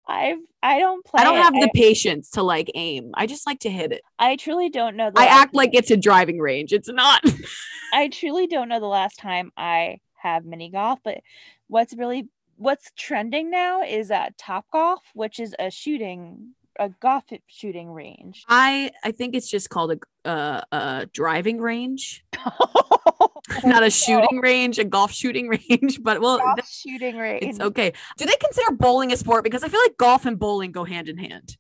I've I don't play. I don't it. have the patience to like aim. I just like to hit it. I, I truly don't know. The I act like it's a driving range. It's not. I truly don't know the last time I have mini golf, but what's really what's trending now is uh top golf, which is a shooting a golf shooting range. I I think it's just called a uh, a driving range, not a shooting range, a golf shooting range. But well, golf th- shooting range. it's okay. Do they consider bowling a sport? Because I feel like golf and bowling go hand in hand.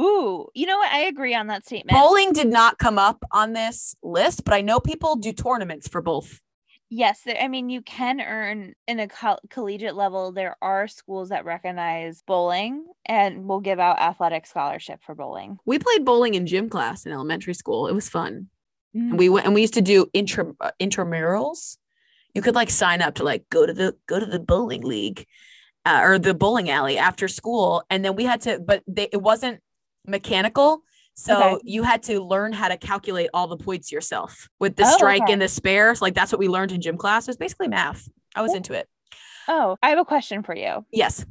Ooh, you know what? I agree on that statement. Bowling did not come up on this list, but I know people do tournaments for both. Yes, I mean you can earn in a col- collegiate level. There are schools that recognize bowling and will give out athletic scholarship for bowling. We played bowling in gym class in elementary school. It was fun. Mm. And we went and we used to do intra uh, intramurals. You could like sign up to like go to the go to the bowling league uh, or the bowling alley after school, and then we had to. But they, it wasn't mechanical, so Okay. you had to learn how to calculate all the points yourself with the Oh, strike okay. and the spare. So like that's what we learned in gym class. It was basically math. I was Cool. into it. Oh, I have a question for you. Yes.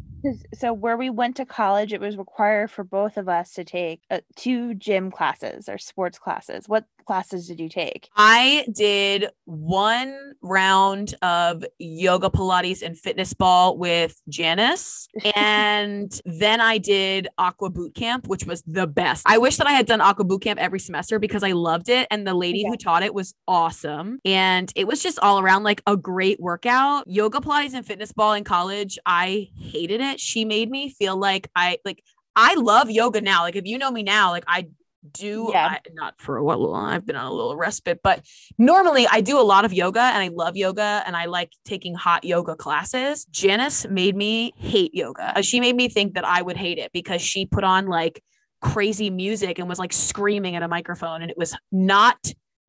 So where we went to college, it was required for both of us to take uh, two gym classes or sports classes. What classes did you take? I did one round of yoga, Pilates, and fitness ball with Janice. And then I did aqua boot camp, which was the best. I wish that I had done aqua boot camp every semester because I loved it. And the lady Yeah. who taught it was awesome. And it was just all around like a great workout. Yoga, Pilates, and fitness ball in college, I hated it. She made me feel like I like I love yoga now. Like if you know me now, like I do Yeah. I, not for a while I've been on a little respite, but normally I do a lot of yoga and I love yoga and I like taking hot yoga classes. Janice made me hate yoga. Uh, She made me think that I would hate it because she put on like crazy music and was like screaming at a microphone and it was not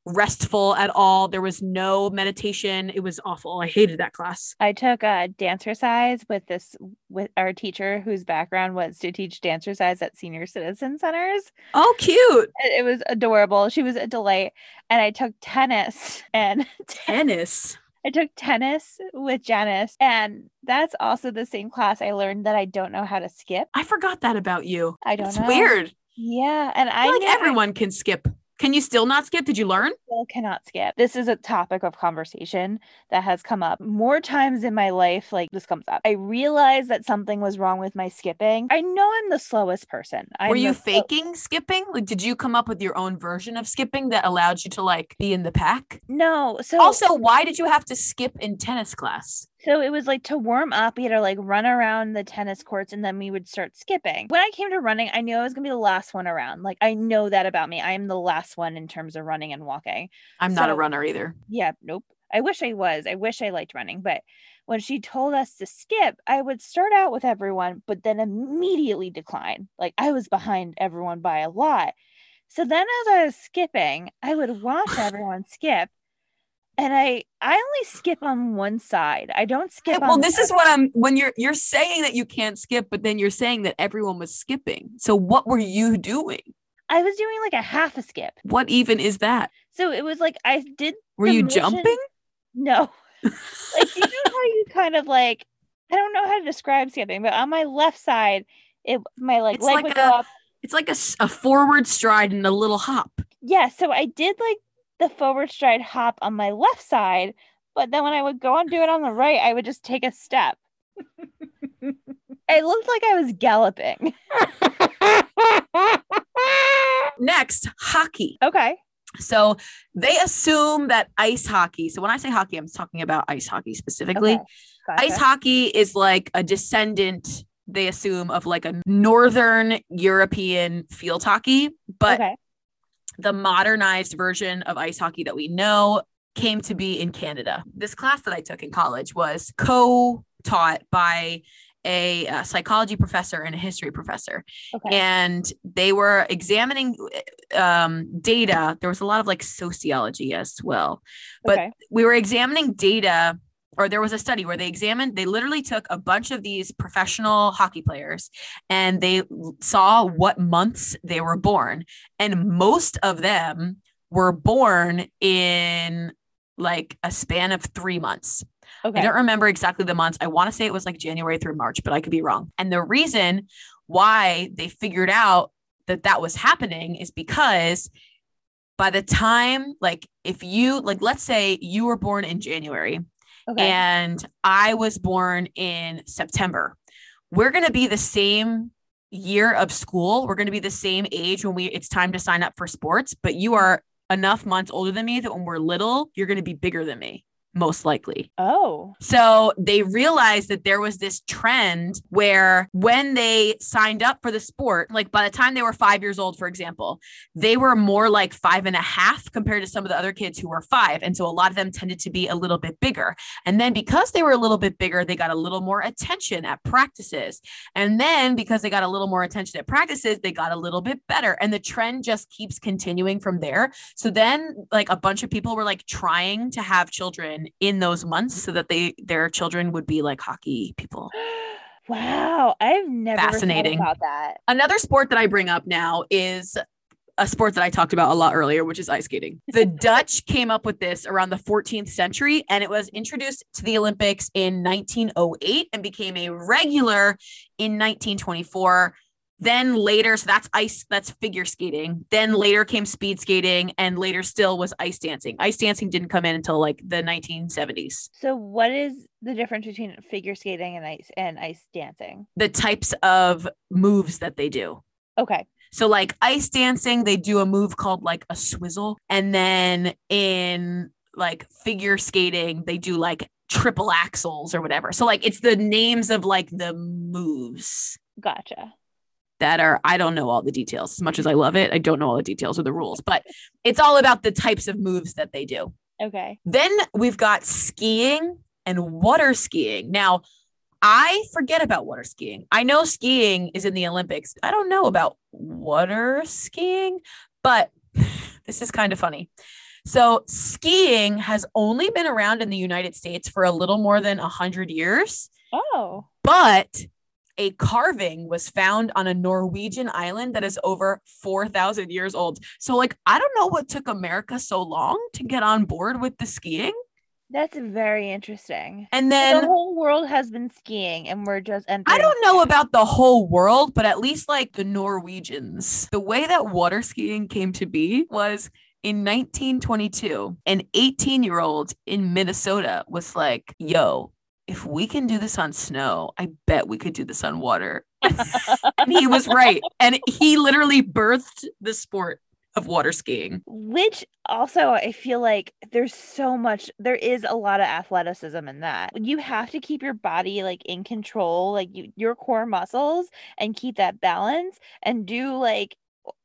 restful at all. There was no meditation. It was awful. I hated that class. I took a dancercise with this with our teacher whose background was to teach dancercise at senior citizen centers. Oh, cute. It, was adorable. She was a delight. And I took tennis and Tennis. I took tennis with Janice. And that's also the same class I learned that I don't know how to skip. I forgot that about you. I don't It's know. weird. Yeah. And I I feel like knew I everyone can skip. Can you still not skip? Did you learn? still cannot skip. This is a topic of conversation that has come up more times in my life. Like this comes up. I realized that something was wrong with my skipping. I know I'm the slowest person. I'm Were you slow- faking skipping? Like, did you come up with your own version of skipping that allowed you to like be in the pack? No. So Also, why did you have to skip in tennis class? So it was like to warm up, you had to like run around the tennis courts and then we would start skipping. When I came to running, I knew I was gonna be the last one around. Like I know that about me. I am the last one in terms of running and walking. I'm not a runner either. Yeah, nope. I wish I was. I wish I liked running, but when she told us to skip, I would start out with everyone, but then immediately decline. Like I was behind everyone by a lot. So then as I was skipping, I would watch everyone skip. And I I only skip on one side. I don't skip well, this is what I'm when you're you're saying that you can't skip, but then you're saying that everyone was skipping. So what were you doing? I was doing like a half a skip. What even is that? So it was like I did Were you motion- jumping? No. like you know how you kind of like I don't know how to describe skipping, but on my left side, it my like It's leg like would a- go up. It's like a, a forward stride and a little hop. Yeah, so I did like the forward stride hop on my left side, but then when I would go and do it on the right, I would just take a step. it looked like I was galloping. Next, hockey. Okay. So they assume that ice hockey. So when I say hockey, I'm talking about ice hockey specifically. Okay. Gotcha. Ice hockey is like a descendant, they assume, of like a northern European field hockey, but okay. The modernized version of ice hockey that we know came to be in Canada. This class that I took in college was co taught by a, uh psychology professor and a history professor Okay. and they were examining um, data there was a lot of like sociology as well but okay. we were examining data or there was a study where they examined they literally took a bunch of these professional hockey players and they saw what months they were born and most of them were born in like a span of 3 months Okay. I don't remember exactly the months. I want to say it was like January through March, but I could be wrong. And the reason why they figured out that that was happening is because by the time, like, if you, like, let's say you were born in January okay. and I was born in September, we're going to be the same year of school. We're going to be the same age when we, it's time to sign up for sports, but you are enough months older than me that when we're little, you're going to be bigger than me, most likely. oh. So they realized that there was this trend where when they signed up for the sport, like by the time they were five years old, for example, they were more like five and a half compared to some of the other kids who were five. And so a lot of them tended to be a little bit bigger. And then because they were a little bit bigger, they got a little more attention at practices. And then because they got a little more attention at practices, they got a little bit better. And the trend just keeps continuing from there. So then like a bunch of people were like trying to have children in those months so that they their children would be like hockey people. Wow. I've never Fascinating. about that. Another sport that I bring up now is a sport that I talked about a lot earlier, which is ice skating. The Dutch came up with this around the 14th century and it was introduced to the Olympics in 1908 and became a regular in 1924. Then later, so that's ice, that's figure skating. Then later came speed skating, and later still was ice dancing. Ice dancing didn't come in until like the 1970s. So what is the difference between figure skating and ice and ice dancing? The types of moves that they do. Okay. So like ice dancing, they do a move called like a swizzle. And then in like figure skating, they do like triple axels or whatever. So like it's the names of like the moves Gotcha. That are I don't know all the details. As much as I love it, I don't know all the details or the rules, but it's all about the types of moves that they do. Okay. Then we've got skiing and water skiing. Now, I forget about water skiing. I know skiing is in the Olympics. I don't know about water skiing, but this is kind of funny. So, skiing has only been around in the United States for a little more than 100 years, Oh. but a carving was found on a Norwegian island that is over 4,000 years old. So, like, I don't know what took America so long to get on board with the skiing. That's very interesting. And then the whole world has been skiing and we're just and I don't know about the whole world, but at least like the Norwegians. The way that water skiing came to be was in 1922, an 18 year old in Minnesota was like, yo, if we can do this on snow, I bet we could do this on water. and he was right. And he literally birthed the sport of water skiing. which also I feel like there's so much there is a lot of athleticism in that. You have to keep your body like in control, like you, your core muscles and keep that balance and do like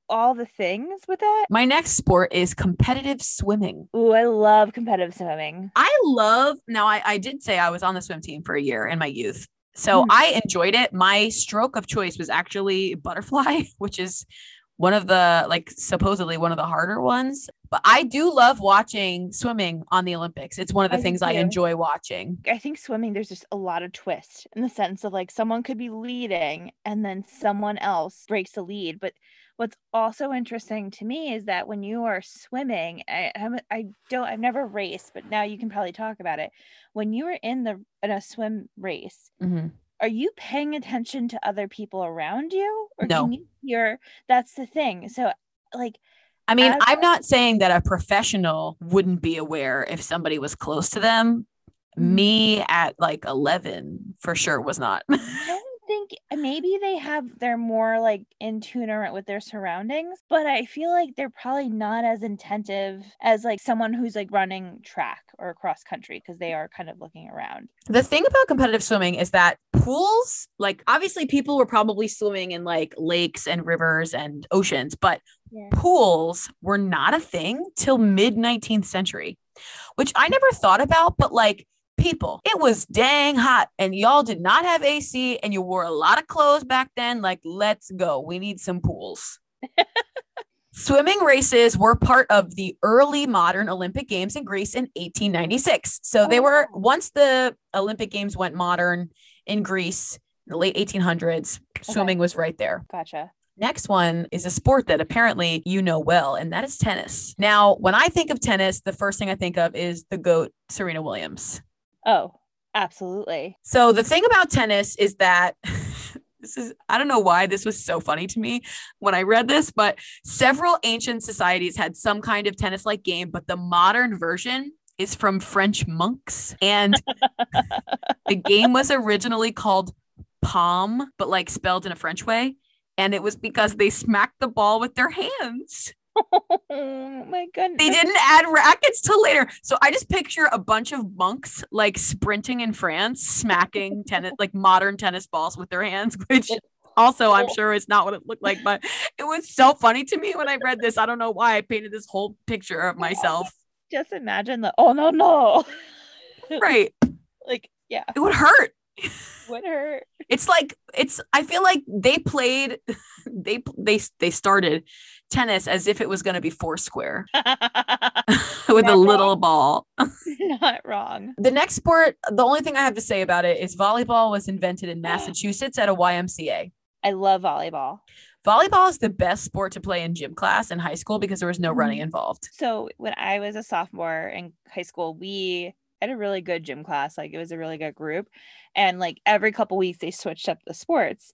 all the things with that. My next sport is competitive swimming. Ooh, I love competitive swimming. I love now I, I did say I was on the swim team for a year in my youth. So Mhm. I enjoyed it. My stroke of choice was actually butterfly, which is one of the like supposedly one of the harder ones. But I do love watching swimming on the Olympics. It's one of the I things I enjoy watching. I think swimming there's just a lot of twist in the sense of like someone could be leading and then someone else breaks the lead. But what's also interesting to me is that when you are swimming, I I don't I've never raced, but now you can probably talk about it. When you are in the in a swim race, Mhm. are you paying attention to other people around you or No. can you hear that's the thing. So like I mean, As- I'm not saying that a professional wouldn't be aware if somebody was close to them. Mhm. Me at like 11 for sure was not. think think maybe they have they're more like in tune with their surroundings, but I feel like they're probably not as attentive as like someone who's like running track or cross country because they are kind of looking around. The thing about competitive swimming is that pools, like obviously people were probably swimming in like lakes and rivers and oceans, but Yeah. pools were not a thing till mid 19th century, which I never thought about, but like people, it was dang hot and y'all did not have AC and you wore a lot of clothes back then. Like, let's go. We need some pools. Swimming races were part of the early modern Olympic Games in Greece in 1896. So they were, Oh. once the Olympic Games went modern in Greece in the late 1800s, swimming was right there. Gotcha. Next one is a sport that apparently you know well, and that is tennis. Now, when I think of tennis, the first thing I think of is the GOAT, Serena Williams. Oh, absolutely. So, the thing about tennis is that this is, I don't know why this was so funny to me when I read this, but several ancient societies had some kind of tennis like game, but the modern version is from French monks. And the game was originally called Palm, but like spelled in a French way. And it was because they smacked the ball with their hands. oh my goodness. They didn't add rackets till later. So I just picture a bunch of monks like sprinting in France, smacking tennis, like modern tennis balls with their hands, which also I'm sure is not what it looked like. But it was so funny to me when I read this. I don't know why I painted this whole picture of myself. Just imagine the oh no no. Right. like yeah, It would hurt. would hurt. It's like it's I feel like they played they they they started tennis as if it was going to be foursquare with a Not little ball. Not wrong. The next sport, the only thing I have to say about it is volleyball was invented in Massachusetts at a YMCA. I love volleyball. Volleyball is the best sport to play in gym class in high school because there was no mm-hmm. running involved. So when I was a sophomore in high school, we had a really good gym class. Like it was a really good group. And like every couple weeks they switched up the sports,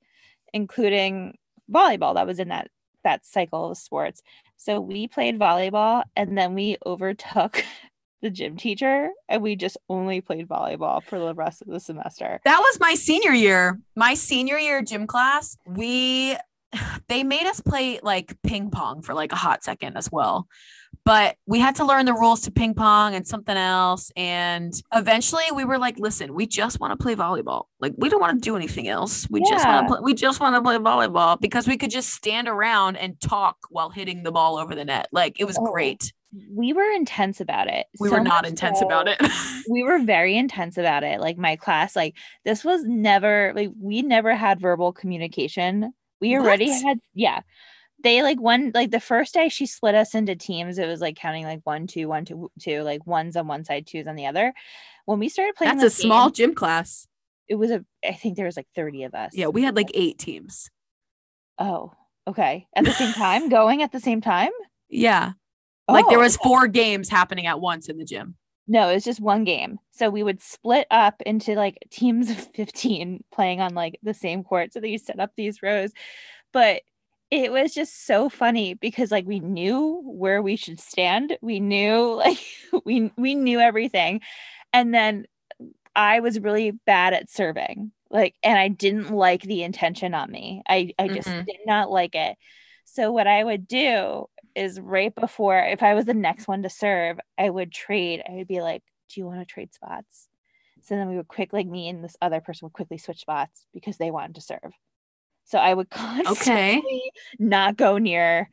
including volleyball that was in that that cycle of sports. So we played volleyball and then we overtook the gym teacher and we just only played volleyball for the rest of the semester. That was my senior year. My senior year gym class, we they made us play like ping pong for like a hot second as well. But we had to learn the rules to ping pong and something else. And eventually we were like, listen, we just want to play volleyball. Like we don't want to do anything else. We just want to play we just want to play volleyball because we could just stand around and talk while hitting the ball over the net. Like it was Oh, great. We were intense about it. We So were not intense so- about it. we were very intense about it like my class like this was never like we never had verbal communication we already What? had yeah they like one like the first day she split us into teams it was like counting like one two one two two like ones on one side twos on the other when we started playing That's a this small gym class. it was a i think there was like 30 of us Yeah, we had like eight teams. oh okay at the same time going at the same time Yeah. Like there Oh, was four games happening at once in the gym. No, it was just one game. So we would split up into like teams of 15 playing on like the same court. So that you set up these rows. But it was just so funny because like we knew where we should stand. We knew like we we knew everything. And then I was really bad at serving. Like and I didn't like the intention on me. I I just Mhm. did not like it. So what I would do is right before if I was the next one to serve, I would trade. I would be like, "Do you want to trade spots?" So then we would quick like me and this other person would quickly switch spots because they wanted to serve. So I would constantly not go near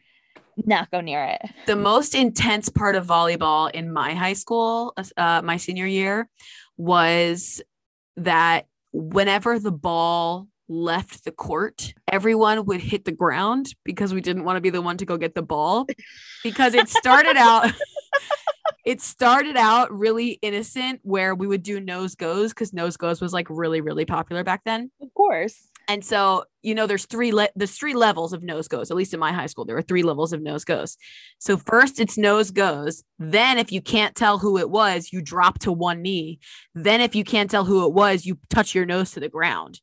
not go near it. The most intense part of volleyball in my high school, uh, my senior year, was that whenever the ball left the court, everyone would hit the ground because we didn't want to be the one to go get the ball. Because it started out, it started out really innocent where we would do nose goes because nose goes was like really, really popular back then. Of course. And so, you know, there's three le- there's three levels of nose goes. At least in my high school, there were three levels of nose goes. So first it's nose goes. Then if you can't tell who it was, you drop to one knee. Then if you can't tell who it was, you touch your nose to the ground.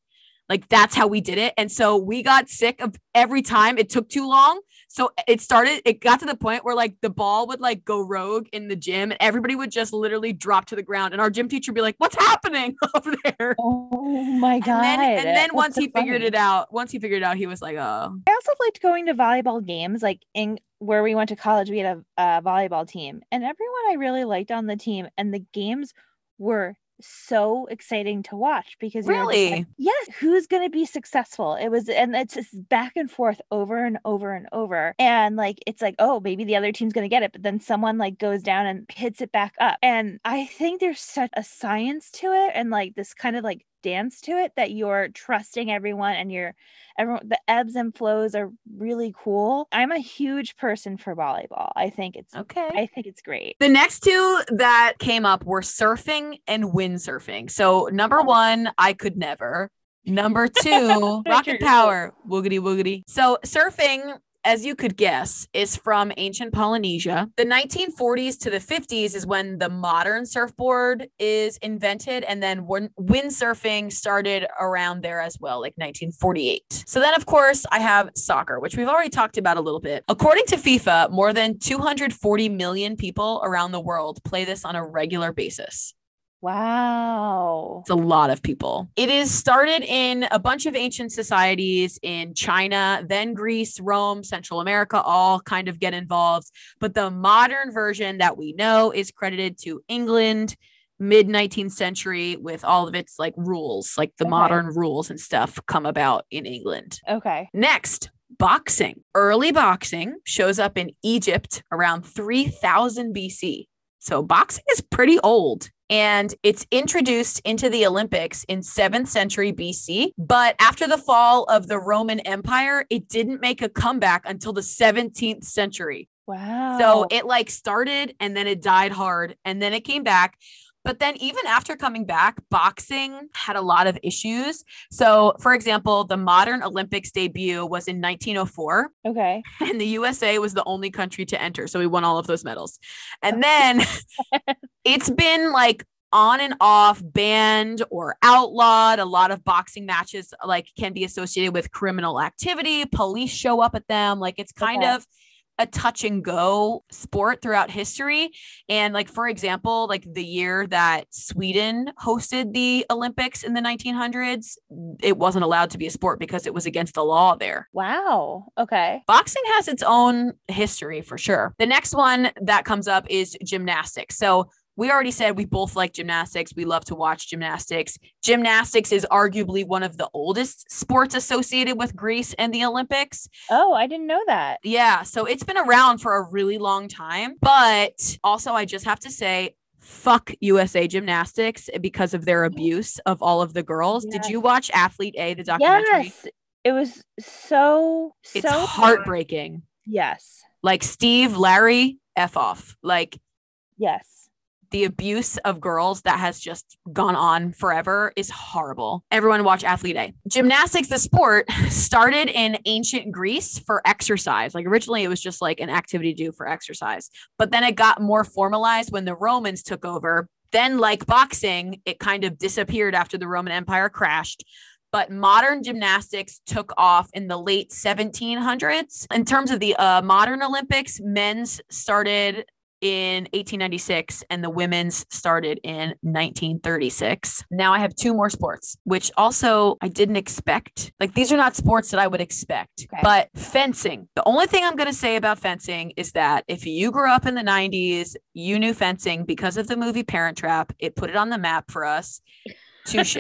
Like that's how we did it. And so we got sick of every time it took too long. So it started, it got to the point where like the ball would like go rogue in the gym and everybody would just literally drop to the ground. And our gym teacher would be like, What's happening over there? Oh my god! And then, and then once so he figured it out, once he figured it out, he was like, Oh, I also liked going to volleyball games, like in where we went to college. We had a, a volleyball team, and everyone I really liked on the team, and the games were so exciting to watch because just like, Really? yes, who's going to be successful? It was, and it's just back and forth over and over and over, and like it's like, oh, maybe the other team's going to get it, but then someone like goes down and hits it back up, and I think there's such a science to it, and like this kind of like dance to it that you're trusting everyone and you're everyone the ebbs and flows are really cool i'm a huge person for volleyball i think it's okay. i think it's great The next two that came up were surfing and windsurfing. So number one, I could never. Number two, rocket power, woogity woogity. So surfing, as you could guess, is from ancient Polynesia. The 1940s to the 50s is when the modern surfboard is invented, and then win- windsurfing started around there as well, like 1948. So then, of course, I have soccer, which we've already talked about a little bit. According to FIFA, more than 240 million people around the world play this on a regular basis. Wow It's a lot of people. It is started in a bunch of ancient societies in China, then Greece, Rome, Central America, all kind of get involved. But the modern version that we know is credited to England, mid 19th century, with all of its like rules, like the Okay. modern rules and stuff come about in England. okay Next, boxing. Early boxing shows up in Egypt around 3000 BC. So boxing is pretty old and it's introduced into the Olympics in 7th century BC. But after the fall of the Roman Empire, it didn't make a comeback until the 17th century. wow So it like started and then it died hard and then it came back. But then even after coming back, boxing had a lot of issues. So, for example, the modern Olympics debut was in 1904 okay and the USA was the only country to enter. So we won all of those medals. And oh. then it's been like on and off banned or outlawed. A lot of boxing matches like can be associated with criminal activity. Police show up at them. Like it's kind Okay. of a touch and go sport throughout history. And like for example, like the year that Sweden hosted the Olympics in the 1900s, it wasn't allowed to be a sport because it was against the law there wow okay boxing has its own history for sure. The next one that comes up is gymnastics. So we already said we both like gymnastics. We love to watch gymnastics. Gymnastics is arguably one of the oldest sports associated with Greece and the Olympics. oh i didn't know that Yeah, so it's been around for a really long time. But also, I just have to say, fuck USA Gymnastics because of their abuse of all of the girls. Did you watch Athlete A, the documentary? yes it was so It's so heartbreaking. yes like Steve, Larry, F off. Like yes the abuse of girls that has just gone on forever is horrible. Everyone watch Athlete A. Gymnastics, the sport, started in ancient Greece for exercise. Like originally it was just like an activity to do for exercise, but then it got more formalized when the Romans took over. Then, like boxing, it kind of disappeared after the Roman Empire crashed but modern gymnastics took off in the late 1700s. In terms of the uh, modern Olympics, men's started in 1896 and the women's started in 1936. Now I have two more sports, which also I didn't expect. Like these are not sports that I would expect, Okay. but fencing. The only thing I'm going to say about fencing is that if you grew up in the 90s, you knew fencing because of the movie Parent Trap. It put it on the map for us. Touche.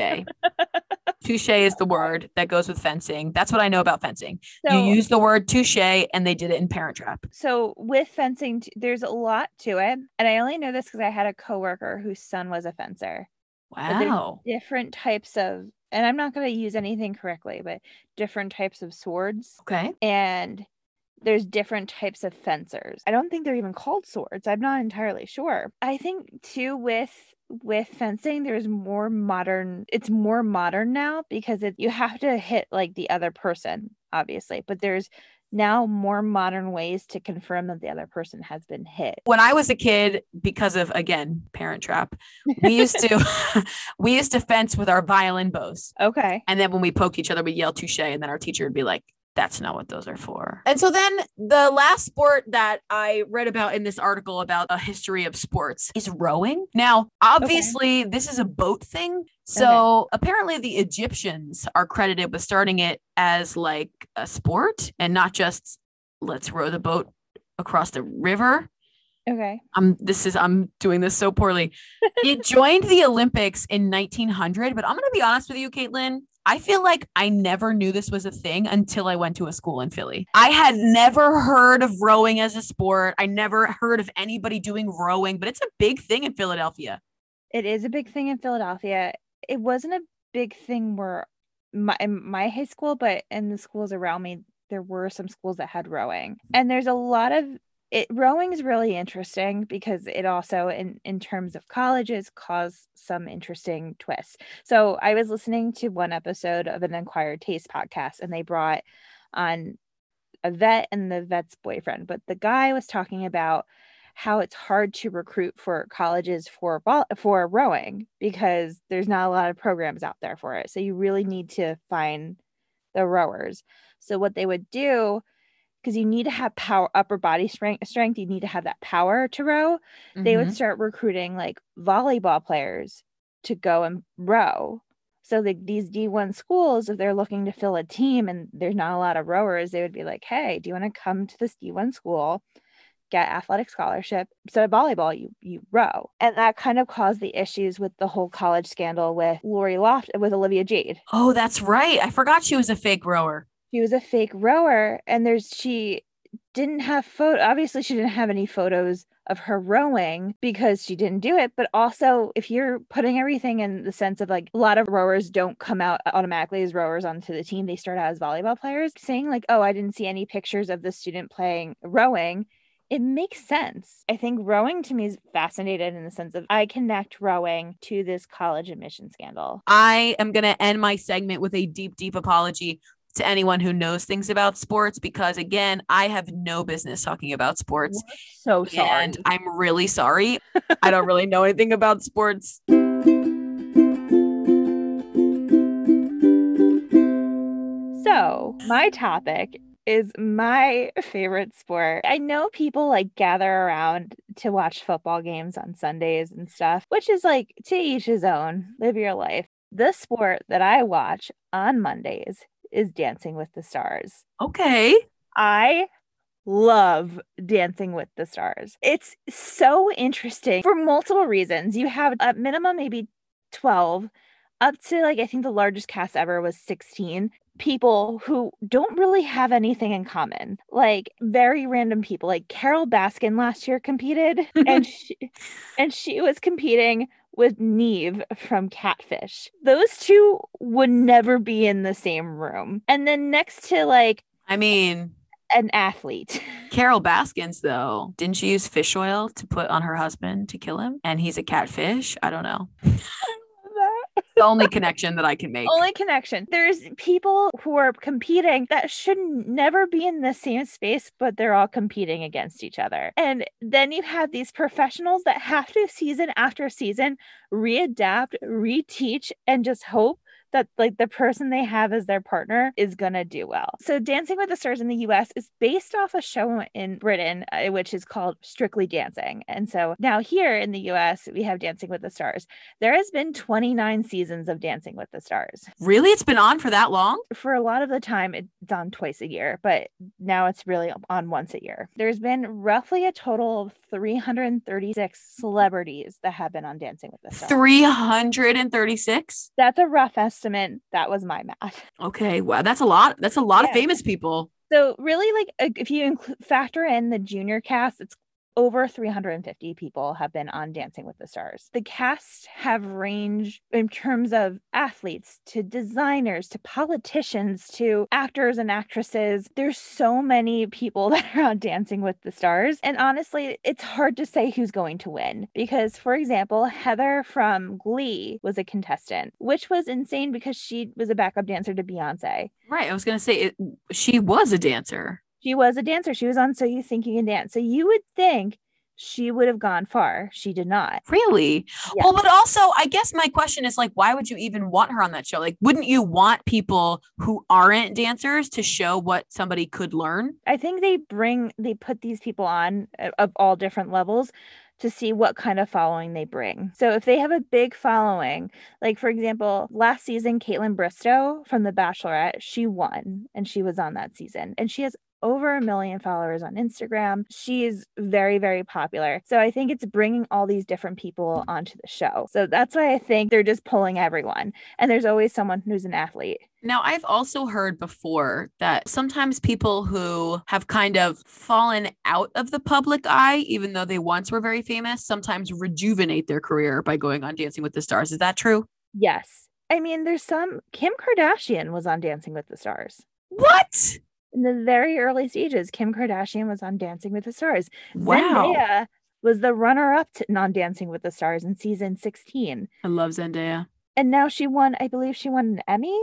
touche is the word that goes with fencing. That's what I know about fencing. so you use the word touche and they did it in Parent Trap. so with fencing there's a lot to it and i only know this because i had a coworker whose son was a fencer Wow. different types of and i'm not going to use anything correctly but different types of swords Okay. and there's different types of fencers i don't think they're even called swords i'm not entirely sure i think too with with fencing there's more modern it's more modern now because it you have to hit like the other person obviously but there's now more modern ways to confirm that the other person has been hit. when I was a kid, because of again Parent Trap, we used to we used to fence with our violin bows, Okay. and then when we poked each other, we'd yell touche, and then our teacher would be like, "That's not what those are for." And so then the last sport that I read about in this article about a history of sports is rowing. Now, obviously, this is a boat thing. So apparently, the Egyptians are credited with starting it as like a sport and not just let's row the boat across the river. Okay. I'm this is I'm doing this so poorly. it joined the Olympics in 1900, but I'm going to be honest with you, Caitlin. I feel like I never knew this was a thing until I went to a school in Philly. I had never heard of rowing as a sport. I never heard of anybody doing rowing, but it's a big thing in Philadelphia. It is a big thing in Philadelphia. It wasn't a big thing where my in my high school, but in the schools around me, there were some schools that had rowing. And there's a lot of it rowing is really interesting because it also in in terms of colleges caused some interesting twists. So I was listening to one episode of an Acquired Taste podcast and they brought on a vet and the vet's boyfriend, but the guy was talking about how it's hard to recruit for colleges for for rowing because there's not a lot of programs out there for it. So you really need to find the rowers. So what they would do because you need to have power upper body strength strength you need to have that power to row they would Mhm. start recruiting like volleyball players to go and row so the, these d1 schools if they're looking to fill a team and there's not a lot of rowers they would be like hey do you want to come to this d1 school get athletic scholarship instead of volleyball you you row and that kind of caused the issues with the whole college scandal with lori loft with olivia jade Oh, that's right. I forgot she was a fake rower. She was a fake rower and there's she didn't have photo obviously she didn't have any photos of her rowing because she didn't do it but also if you're putting everything in the sense of like a lot of rowers don't come out automatically as rowers onto the team they start out as volleyball players saying like oh i didn't see any pictures of the student playing rowing it makes sense. I think rowing to me is fascinated in the sense of I connect rowing to this college admission scandal. I am going to end my segment with a deep, deep apology to anyone who knows things about sports because, again, I have no business talking about sports. So sorry. And I'm really sorry. I don't really know anything about sports. So, my topic is my favorite sport. I know people like gather around to watch football games on Sundays and stuff, which is like to each his own. Live your life. The sport that I watch on Mondays is Dancing with the Stars. Okay. I love Dancing with the Stars. It's so interesting for multiple reasons. You have a minimum maybe 12 up to like I think the largest cast ever was 16 people who don't really have anything in common. Like very random people. Like Carole Baskin last year competed and she and she was competing with Nev from Catfish. Those two would never be in the same room. And then next to like I mean, an athlete. Carole Baskins, though, didn't she use fish oil to put on her husband to kill him? And he's a catfish. I don't know. the only connection that I can make. Only connection. There's people who are competing that should never be in the same space, but they're all competing against each other. And then you have these professionals that have to season after season readapt, reteach, and just hope that like the person they have as their partner is gonna do well. So Dancing with the Stars in the US is based off a show in Britain, uh, which is called Strictly Dancing. And so now here in the US, we have Dancing with the Stars. There has been 29 seasons of Dancing with the Stars. Really? It's been on for that long? For a lot of the time, it's on twice a year, but now it's really on once a year. There's been roughly a total of 336 celebrities that have been on Dancing with the Stars. 336? That's a rough estimate. That was my math. Okay. Wow. That's a lot. That's a lot of famous people. So really, like if you include factor in the junior cast, it's over 350 people have been on Dancing with the Stars. The casts have ranged in terms of athletes to designers to politicians to actors and actresses. There's so many people that are on Dancing with the Stars. And honestly, it's hard to say who's going to win because, for example, Heather from Glee was a contestant, which was insane because she was a backup dancer to Beyonce. Right. I was going to say it, she was a dancer. She was a dancer. She was on So You Think You Can Dance. So you would think she would have gone far. She did not. Really? Yeah. Well, but also, I guess my question is like, why would you even want her on that show? Like, wouldn't you want people who aren't dancers to show what somebody could learn? I think they bring they put these people on uh, of all different levels to see what kind of following they bring. So if they have a big following, like for example, last season Kaitlyn Bristowe from The Bachelorette, she won and she was on that season and she has over a million followers on Instagram. She's very, very popular. So I think it's bringing all these different people onto the show. So that's why I think they're just pulling everyone. And there's always someone who's an athlete. Now, I've also heard before that sometimes people who have kind of fallen out of the public eye, even though they once were very famous, sometimes rejuvenate their career by going on Dancing with the Stars. Is that true? Yes. I mean, there's some Kim Kardashian was on Dancing with the Stars. What? In the very early stages, Kim Kardashian was on Dancing with the Stars. Wow. Zendaya was the runner up to non Dancing with the Stars in season 16. I love Zendaya. And now she won, I believe she won an Emmy.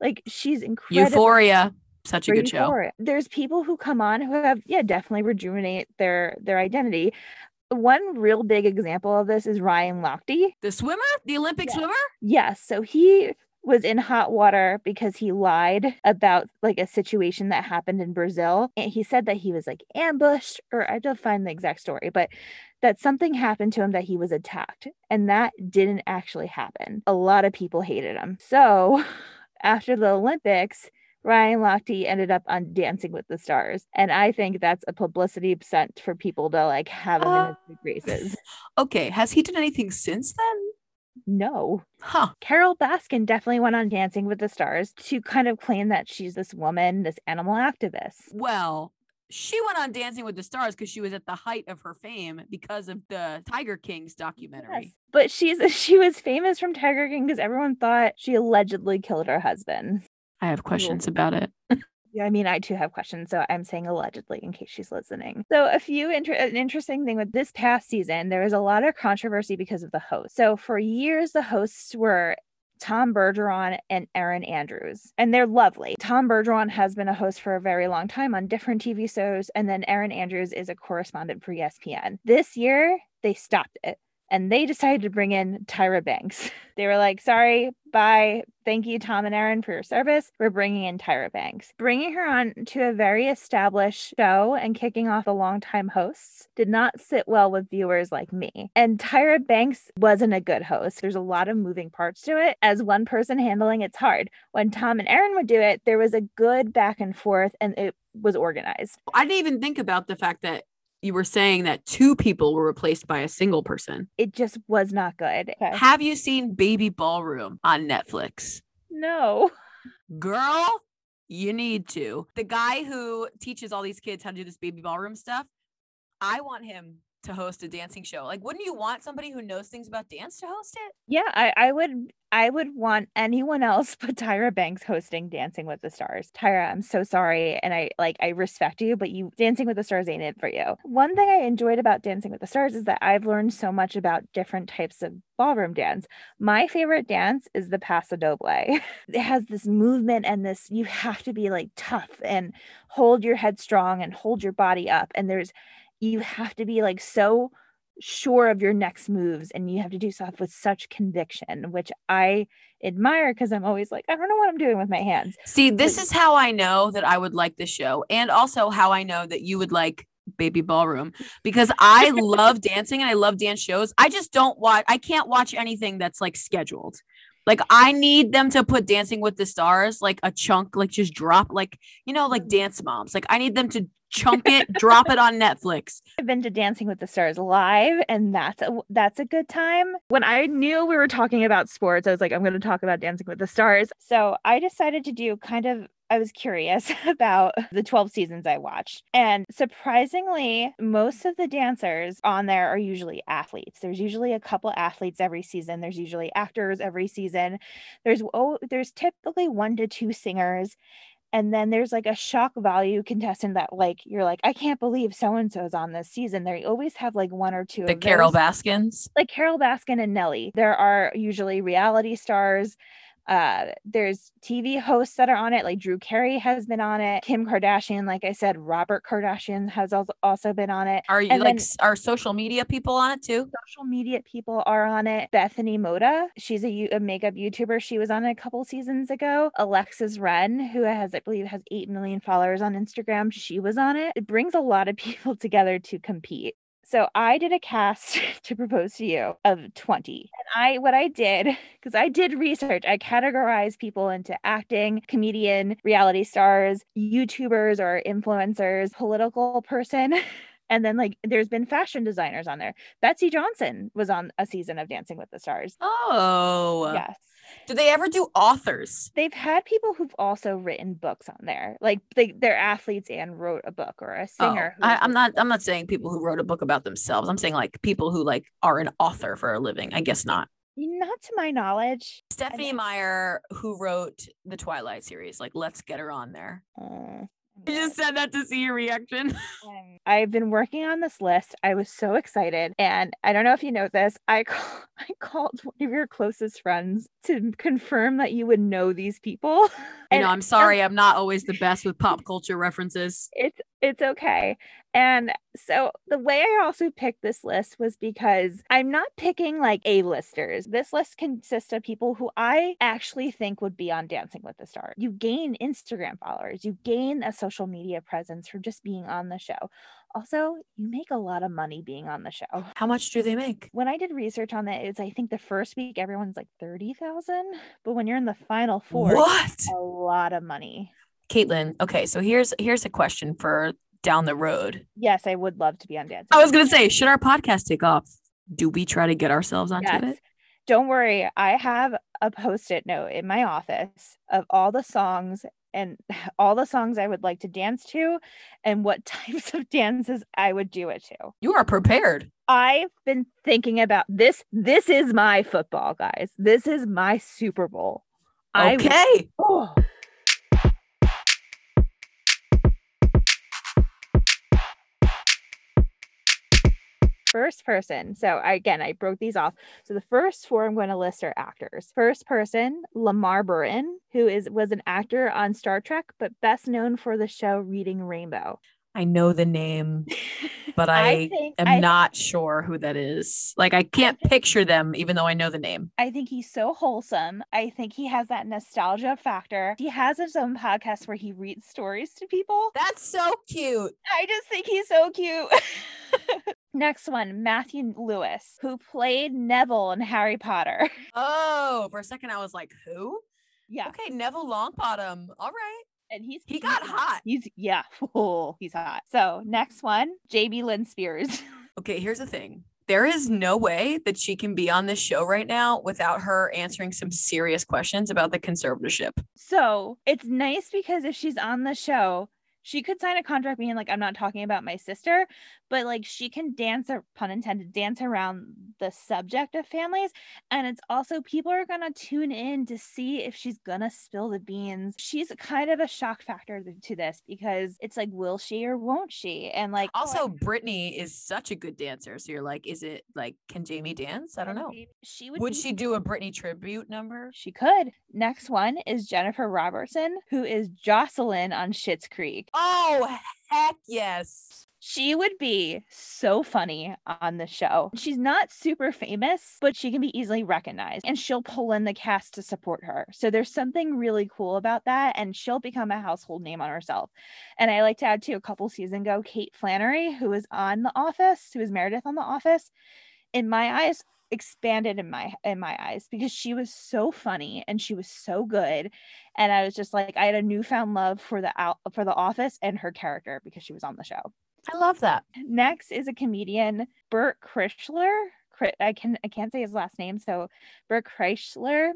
Like she's incredible. Euphoria. Such a good show. Euphoria. There's people who come on who have, yeah, definitely rejuvenate their their identity. One real big example of this is Ryan Lochte. The swimmer? The Olympic Yeah. swimmer? Yes. So he was in hot water because he lied about like a situation that happened in Brazil. And he said that he was like ambushed, or I don't find the exact story, but that something happened to him that he was attacked. And that didn't actually happen. A lot of people hated him. So after the Olympics, Ryan Lochte ended up on Dancing with the Stars. And I think that's a publicity stunt for people to like have him in Uh, his good graces. Okay. Has he done anything since then? No. Huh. Carole Baskin definitely went on Dancing with the Stars to kind of claim that she's this woman, this animal activist. Well, she went on Dancing with the Stars because she was at the height of her fame because of the Tiger Kings documentary. Yes. But she's she was famous from Tiger King because everyone thought she allegedly killed her husband. I have questions about it. Yeah, I mean, I too have questions, so I'm saying allegedly in case she's listening. So, a few inter- an interesting thing with this past season, there was a lot of controversy because of the host. So, for years, the hosts were Tom Bergeron and Erin Andrews, and they're lovely. Tom Bergeron has been a host for a very long time on different TV shows, and then Erin Andrews is a correspondent for ESPN. This year, they stopped it. And they decided to bring in Tyra Banks. They were like, sorry, bye. Thank you, Tom and Erin, for your service. We're bringing in Tyra Banks. Bringing her on to a very established show and kicking off the longtime hosts did not sit well with viewers like me. And Tyra Banks wasn't a good host. There's a lot of moving parts to it. As one person handling it's hard. When Tom and Erin would do it, there was a good back and forth and it was organized. I didn't even think about the fact that you were saying that two people were replaced by a single person. It just was not good. Okay. Have you seen Baby Ballroom on Netflix? No. Girl, you need to. The guy who teaches all these kids how to do this baby ballroom stuff, I want him to host a dancing show. Like, wouldn't you want somebody who knows things about dance to host it? Yeah, I, I would I would want anyone else but Tyra Banks hosting Dancing with the Stars. Tyra, I'm so sorry. And I like I respect you, but you Dancing with the Stars ain't it for you. One thing I enjoyed about Dancing with the Stars is that I've learned so much about different types of ballroom dance. My favorite dance is the Paso Doble. it has this movement and this you have to be like tough and hold your head strong and hold your body up. And there's you have to be like so sure of your next moves and you have to do stuff with such conviction which i admire because i'm always like i don't know what i'm doing with my hands See, this is how I know that I would like the show, and also how I know that you would like Baby Ballroom because I love dancing and I love dance shows. I just don't watch, I can't watch anything that's like scheduled. Like, I need them to put Dancing with the Stars, like a chunk, like just drop, like, you know, like mm. Dance Moms. Like, I need them to chunk it, drop it on Netflix. i've been to dancing with the stars live and that's a that's a good time when i knew we were talking about sports i was like i'm going to talk about dancing with the stars so i decided to do kind of I was curious about the 12 seasons I watched. And surprisingly, most of the dancers on there are usually athletes. There's usually a couple athletes every season. There's usually actors every season. There's oh, there's typically one to two singers. And then there's like a shock value contestant that like you're like, I can't believe so and so's on this season. They always have like one or two The Carol those Baskins. like Carole Baskin and Nelly. There are usually reality stars. Uh, there's TV hosts that are on it, like Drew Carey has been on it. Kim Kardashian, like I said, Robert Kardashian has also been on it. Are you And like then- are social media people on it too? social media people are on it. Bethany Mota, she's a, you- a makeup YouTuber. She was on it a couple seasons ago. Alexis Ren, who has, I believe, has 8 million followers on Instagram, she was on it. It brings a lot of people together to compete. So I did a cast to propose to you of 20. And I what I did because I did research, I categorized people into acting, comedian, reality stars, YouTubers or influencers, political person. And then like there's been fashion designers on there. Betsey Johnson was on a season of Dancing with the Stars. Oh, Yes. Do they ever do authors? They've had people who've also written books on there. Like they, they're athletes and wrote a book or a Oh, singer. who I, i'm not. I'm not saying people who wrote a book about themselves. I'm saying like people who like are an author for a living. I guess not. not to my knowledge. Stephenie Meyer, who wrote the Twilight series, like let's get her on there. Uh, I just said that to see your reaction. Um, I've been working on this list. I was so excited. And I don't know if you know this. I call, I called one of your closest friends to confirm that you would know these people. And know. I'm sorry. I'm not always the best with pop culture references. it's it's okay. And so the way I also picked this list was because I'm not picking like A-listers. This list consists of people who I actually think would be on Dancing with the Stars. You gain Instagram followers, you gain a social media presence from just being on the show. Also, you make a lot of money being on the show. How much do they make? When I did research on that, it's I think the first week everyone's like 30,000, but when you're in the final four, What? a lot of money. Caitlin, okay, so here's here's a question for down the road. Yes, I would love to be on Dancing. I was gonna say, should our podcast take off? Do we try to get ourselves onto Yes. it? Don't worry. I have a post it note in my office of all the songs and all the songs I would like to dance to and what types of dances I would do it to. You are prepared. I've been thinking about this. This is my football, guys. This is my Super Bowl. I Okay. oh. First person. So again, I broke these off. So the first four I'm going to list are actors. First person, LeVar Burton, who is was an actor on Star Trek, but best known for the show Reading Rainbow. I know the name, but I, think am I, not sure who that is. Like I can't picture them, even though I know the name. I think he's so wholesome. I think he has that nostalgia factor. He has his own podcast where he reads stories to people. That's so cute. I just think he's so cute. Next one, Matthew Lewis, who played Neville in Harry Potter. Oh, for a second I was like, who? Yeah. Okay, Neville Longbottom. All right. And he's He got hot. He's yeah. Oh, he's hot. So next one, Jamie Lynn Spears. Okay, here's the thing. There is no way that she can be on this show right now without her answering some serious questions about the conservatorship. So it's nice because if she's on the show, she could sign a contract being like, I'm not talking about my sister, but like she can dance, or pun intended, dance around the subject of families. And it's also people are going to tune in to see if she's going to spill the beans. She's kind of a shock factor to this because it's like, will she or won't she? And like, oh, Also, I- Britney is such a good dancer. So you're like, is it like, can Jamie dance? I don't know. She would, Would be- she do a Britney tribute number? She could. Next one is Jennifer Robertson, who is Jocelyn on Schitt's Creek. Oh, heck yes. She would be so funny on the show. She's not super famous, but she can be easily recognized and she'll pull in the cast to support her. So there's something really cool about that. And she'll become a household name on herself. And I like to add to a couple seasons ago, Kate Flannery, who was on The Office, who was Meredith on The Office. In my eyes, expanded in my in my eyes because she was so funny and she was so good and i was just like i had a newfound love for the out for the office and her character because she was on the show I love that. Next is a comedian, Bert Kreischer. I can I can't say his last name, so Bert Kreischer.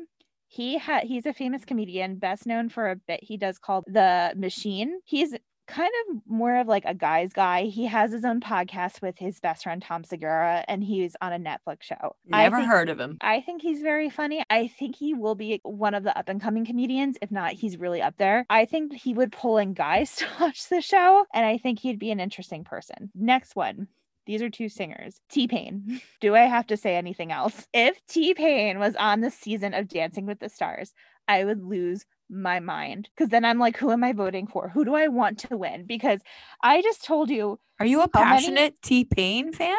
He had he's a famous comedian, best known for a bit he does called The Machine. He's kind of more of like a guy's guy. He has his own podcast with his best friend Tom Segura, and he's on a Netflix show. I Never think- heard of him. I think he's very funny. I think he will be one of the up and coming comedians. If not, he's really up there. I think he would pull in guys to watch the show, and I think he'd be an interesting person. Next one. These are two singers. T Pain. Do I have to say anything else? If T Pain was on the season of Dancing with the Stars, I would lose my mind because then I'm like, who am I voting for? Who do I want to win? Because I just told you, Are you a passionate T Pain fan?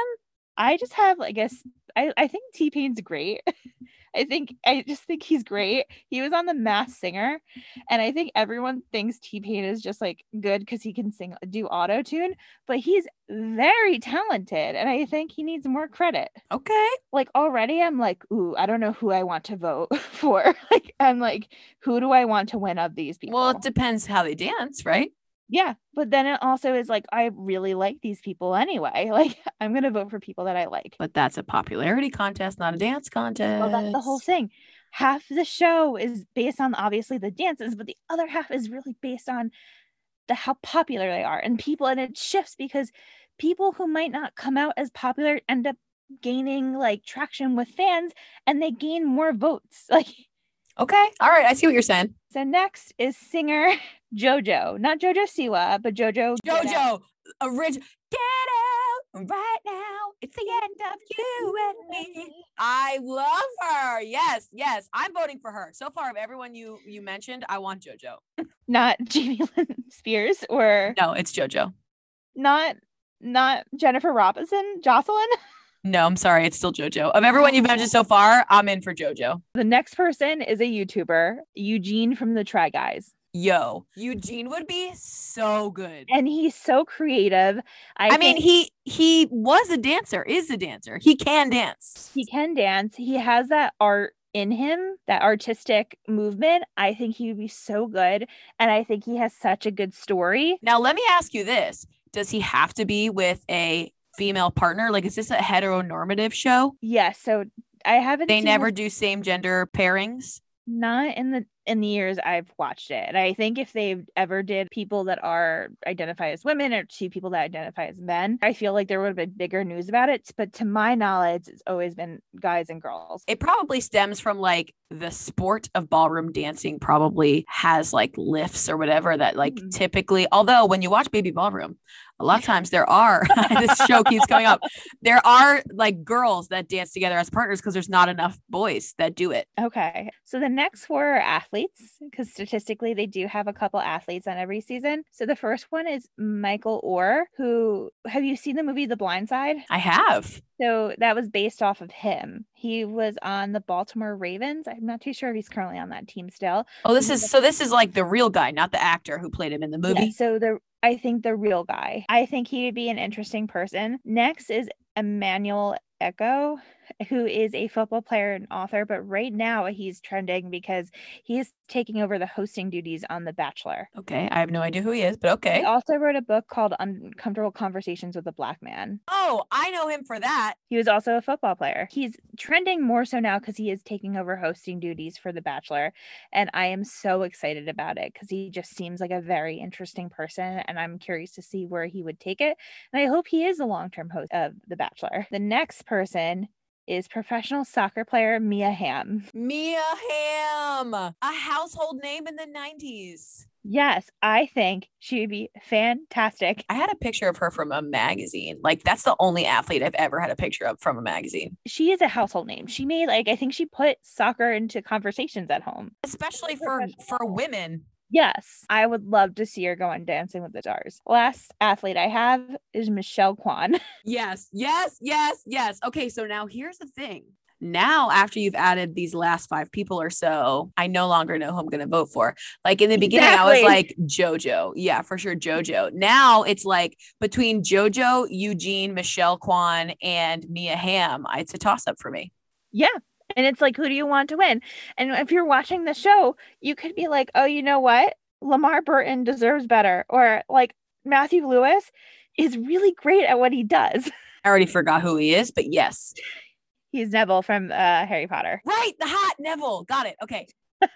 I just have, I guess, I, I think T Pain's great. I think, I just think he's great. He was on The Masked Singer, and I think everyone thinks T Pain is just like good because he can sing, do auto tune, but he's very talented, and I think he needs more credit. Okay. like already I'm like, ooh, I don't know who I want to vote for. like I'm like, who do I want to win of these people? Well, it depends how they dance, right? Yeah, but then it also is like I really like these people anyway. Like I'm gonna vote for people that I like. But that's a popularity contest, not a dance contest. Well, that's the whole thing. Half the show is based on obviously the dances, but the other half is really based on the how popular they are and people, and it shifts because people who might not come out as popular end up gaining like traction with fans and they gain more votes. Like Okay. All right. I see what you're saying. So next is singer JoJo, not JoJo Siwa, but JoJo. JoJo, original. Get out right now. It's the end of you and me. I love her. Yes, yes. I'm voting for her. So far, of everyone you you mentioned, I want JoJo. Not Jamie Lynn Spears or No, it's JoJo. not not Jennifer Robinson, Jocelyn. No, I'm sorry. It's still JoJo. Of everyone you've mentioned oh. so far, I'm in for JoJo. The next person is a YouTuber, Eugene from the Try Guys. Yo, Eugene would be so good. And he's so creative. I, I mean, he he was a dancer, is a dancer. He can dance. he can dance. He has that art in him, that artistic movement. I think he would be so good. And I think he has such a good story. Now, let me ask you this: Does he have to be with a female partner? Like, is this a heteronormative show? Yes. so I haven't They never do same gender pairings. not in the in the years I've watched it. And I think if they ever did people that are identify as women or two people that identify as men, I feel like there would have been bigger news about it. But to my knowledge, it's always been guys and girls. It probably stems from like the sport of ballroom dancing, probably has like lifts or whatever that, like, Mhm. typically, although when you watch Baby Ballroom, a lot of times there are, this show keeps coming up, there are like girls that dance together as partners because there's not enough boys that do it. Okay. So the next four are athletes because statistically they do have a couple athletes on every season. So the first one is Michael Oher, who have you seen the movie The Blind Side? I have. So that was based off of him. He was on the Baltimore Ravens. I'm not too sure if he's currently on that team still. Oh, this is so. This is like the real guy, not the actor who played him in the Yeah, movie. so the I think the real guy. I think he would be an interesting person. Next is Emmanuel Acho, who is a football player and author, but right now he's trending because he is taking over the hosting duties on The Bachelor. Okay, I have no idea who he is, but okay. He also wrote a book called Uncomfortable Conversations with a Black Man. Oh, I know him for that. He was also a football player. He's trending more so now because he is taking over hosting duties for The Bachelor. And I am so excited about it because he just seems like a very interesting person. And I'm curious to see where he would take it. And I hope he is a long term host of The Bachelor. The next person is professional soccer player Mia Hamm. Mia Hamm, a household name in the 90s. Yes, I think she would be fantastic. I had a picture of her from a magazine. Like, that's the only athlete I've ever had a picture of from a magazine, She is a household name. She made, like, I think she put soccer into conversations at home. especially for for women. Yes, I would love to see her go on Dancing with the Stars. Last athlete I have is Michelle Kwan. Yes, yes, yes, yes. Okay, so now here's the thing. Now, after you've added these last five people or so, I no longer know who I'm going to vote for. Like in the beginning, I was like JoJo. Yeah, for sure, JoJo. Now it's like between JoJo, Eugene, Michelle Kwan, and Mia Hamm. It's a toss up for me. yeah. And it's like, who do you want to win? And if you're watching the show, you could be like, oh, you know what? LeVar Burton deserves better. Or like Matthew Lewis is really great at what he does. I already forgot who he is, but yes. He's Neville from uh, Harry Potter. Right, the hot Neville. Got it. Okay.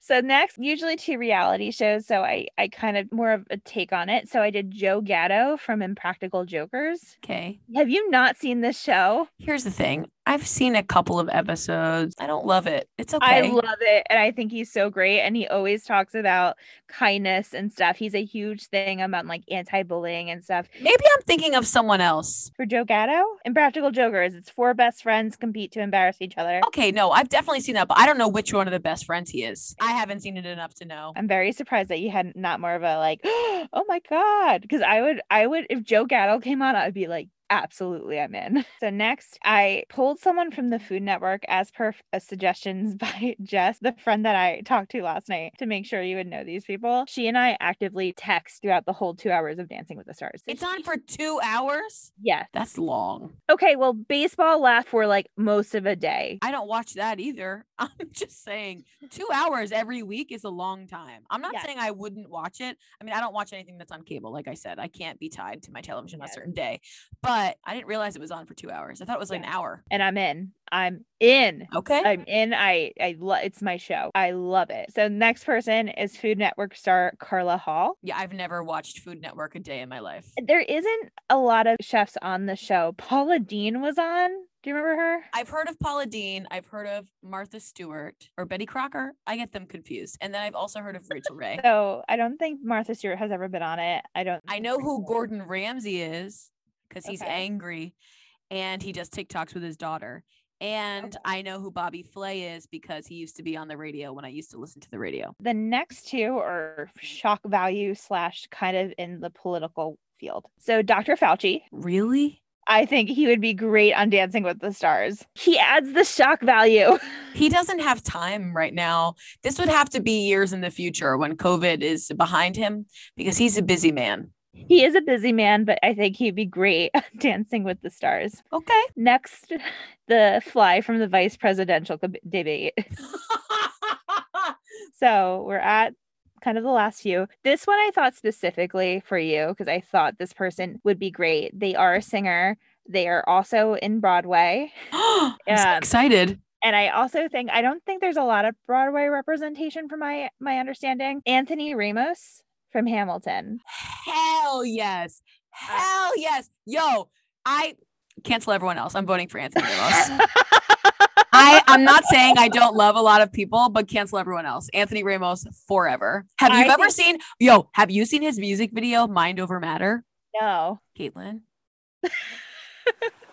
so next, usually two reality shows. So I, I kind of more of a take on it. So I did Joe Gatto from Impractical Jokers. Okay. Have you not seen this show? Here's the thing. I've seen a couple of episodes. I don't love it. It's okay. I love it. And I think he's so great. And he always talks about kindness and stuff. He's a huge thing about like anti bullying and stuff. Maybe I'm thinking of someone else. For Joe Gatto Impractical Jokers, it's four best friends compete to embarrass each other. Okay, no, I've definitely seen that, but I don't know which one of the best friends he is. I haven't seen it enough to know. I'm very surprised that you had not more of a like, oh my God. Because I would, I would, if Joe Gatto came on, I'd be like, absolutely I'm in. So next, I pulled someone from the Food Network as per uh, suggestions by Jess, the friend that I talked to last night, to make sure you would know these people. She and I actively text throughout the whole two hours of Dancing with the Stars. So It's on for two hours? Yes. That's long. Okay. Well, baseball lasts for like most of a day. I don't watch that either. I'm just saying two hours every week is a long time. I'm not Yes. saying I wouldn't watch it. I mean, I don't watch anything that's on cable. Like I said, I can't be tied to my television on a certain day, but I didn't realize it was on for two hours. I thought it was like an hour. And I'm in. I'm in. Okay. I'm in. I I love it's my show. I love it. So next person is Food Network star Carla Hall. yeah, I've never watched Food Network a day in my life. There isn't a lot of chefs on the show. Paula Deen was on. Do you remember her? I've heard of Paula Deen. I've heard of Martha Stewart or Betty Crocker. I get them confused. And then I've also heard of Rachael Ray. So I don't think Martha Stewart has ever been on it. I don't. I know who Gordon Ramsay is because he's Okay. angry and he does TikToks with his daughter. And I know who Bobby Flay is because he used to be on the radio when I used to listen to the radio. The next two are shock value slash kind of in the political field. So Dr. Fauci, Really? I think he would be great on Dancing with the Stars. He adds the shock value. He doesn't have time right now. This would have to be years in the future when COVID is behind him because he's a busy man. He is a busy man, but I think he'd be great Dancing with the Stars. Okay. Next, the fly from the vice presidential debate. So we're at kind of the last few. This one I thought specifically for you because I thought this person would be great. They are a singer. They are also in Broadway. I'm so Um, excited. And I also think I don't think there's a lot of Broadway representation from my my understanding. Anthony Ramos from Hamilton. Hell yes. Uh, Hell yes. Yo, I cancel everyone else. I'm voting for Anthony Ramos. I, I'm not saying I don't love a lot of people, but cancel everyone else. Anthony Ramos forever. Have you I ever think- seen, yo, have you seen his music video, Mind Over Matter? no. Caitlin?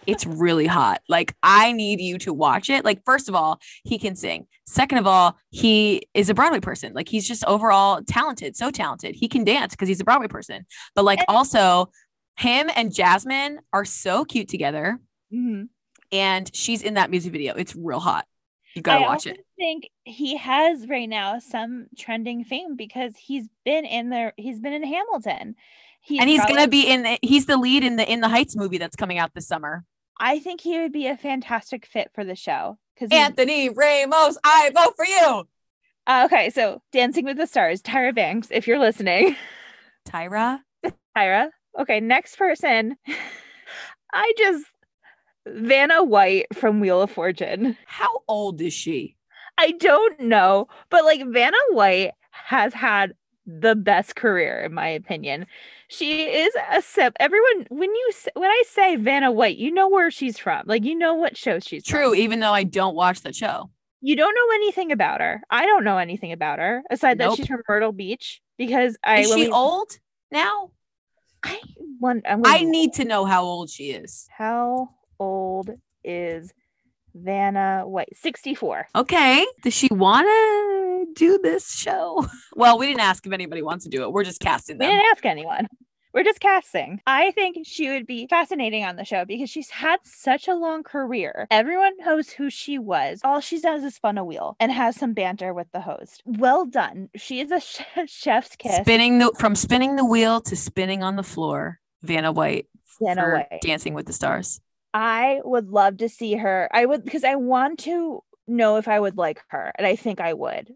it's really hot. Like, I need you to watch it. Like, first of all, he can sing. Second of all, he is a Broadway person. Like, he's just overall talented, so talented. He can dance because he's a Broadway person. But, like, also, him and Jasmine are so cute together. Mhm. And she's in that music video. It's real hot. You gotta I watch it. think he has right now some trending fame because he's been in there. He's been in Hamilton. He's and he's probably- gonna be in. The, he's the lead in the In the Heights movie that's coming out this summer. I think he would be a fantastic fit for the show because Anthony Ramos, I vote for you. Uh, okay, so Dancing with the Stars, Tyra Banks, if you're listening, Tyra. Tyra. Okay, next person. I just Vanna White from Wheel of Fortune. How old is she? I don't know, but like Vanna White has had the best career in my opinion. She is a sip. Everyone, when you when I say Vanna White, you know where she's from. Like you know what show she's from. True, even though I don't watch the show. You don't know anything about her. I don't know anything about her aside that she's from Myrtle Beach because I Is she we- old now? I want. I need to know how old she is. How old is Vanna uh, White? 64. Okay. Does she want to do this show? Well, we didn't ask if anybody wants to do it. We're just casting We didn't ask anyone. We're just casting. I think she would be fascinating on the show because she's had such a long career. Everyone knows who she was. All she does is spun a wheel and has some banter with the host. Well done. She is a chef's kiss. Spinning the from spinning the wheel to spinning on the floor. Vanna White Vanna for White. Dancing with the Stars. I would love to see her. I would because I want to know if I would like her, and I think I would.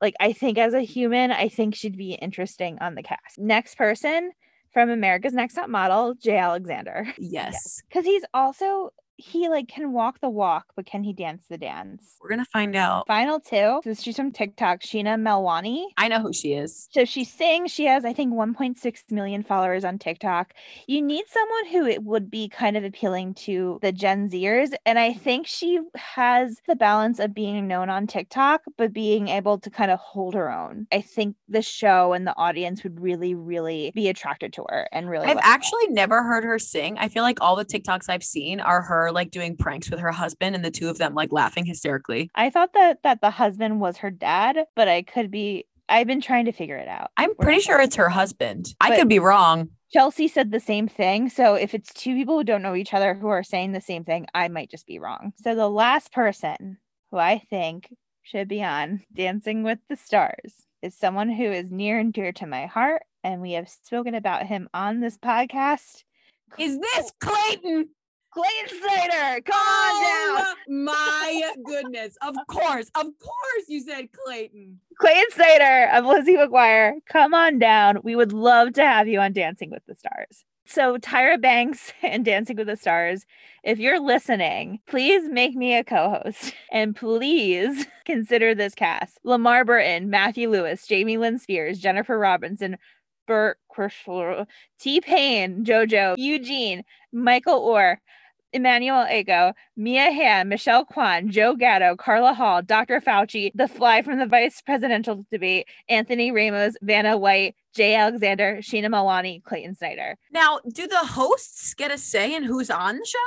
Like I think as a human, I think she'd be interesting on the cast. Next person from America's Next Top Model, Jay Alexander, Yes. because he's also he like can walk the walk, but can he dance the dance? We're gonna find out. Final two. This she's from TikTok, Sheena Melwani. I know who she is. So she sings. She has, I think, 1.6 million followers on TikTok. You need someone who it would be kind of appealing to the Gen Zers. And I think she has the balance of being known on TikTok, but being able to kind of hold her own. I think the show and the audience would really, really be attracted to her and really. I've love her. actually never heard her sing. I feel like all the TikToks I've seen are her like doing pranks with her husband and the two of them like laughing hysterically. I thought that that the husband was her dad, but I could be. I've been trying to figure it out. I'm pretty sure sure. it's her husband. I could be wrong. Chelsea said the same thing. So if it's two people who don't know each other who are saying the same thing, I might just be wrong. So the last person who I think should be on Dancing with the Stars is someone who is near and dear to my heart. And we have spoken about him on this podcast. Is this Clayton? Clayton Slater, come on oh down. Oh my goodness. Of course. Of course you said Clayton. Clayton Slater of Lizzie McGuire, come on down. We would love to have you on Dancing with the Stars. So, Tyra Banks and Dancing with the Stars, if you're listening, please make me a co host and please consider this cast LeVar Burton, Matthew Lewis, Jamie Lynn Spears, Jennifer Robinson, Bert Kreischer, T Pain, JoJo, Eugene, Michael Oher, Emmanuel Acho, Mia Hamm, Michelle Kwan, Joe Gatto, Carla Hall, Dr. Fauci, The Fly from the Vice Presidential Debate, Anthony Ramos, Vanna White, Jay Alexander, Sheena Melwani, Clayton Snyder. Now, do the hosts get a say in who's on the show?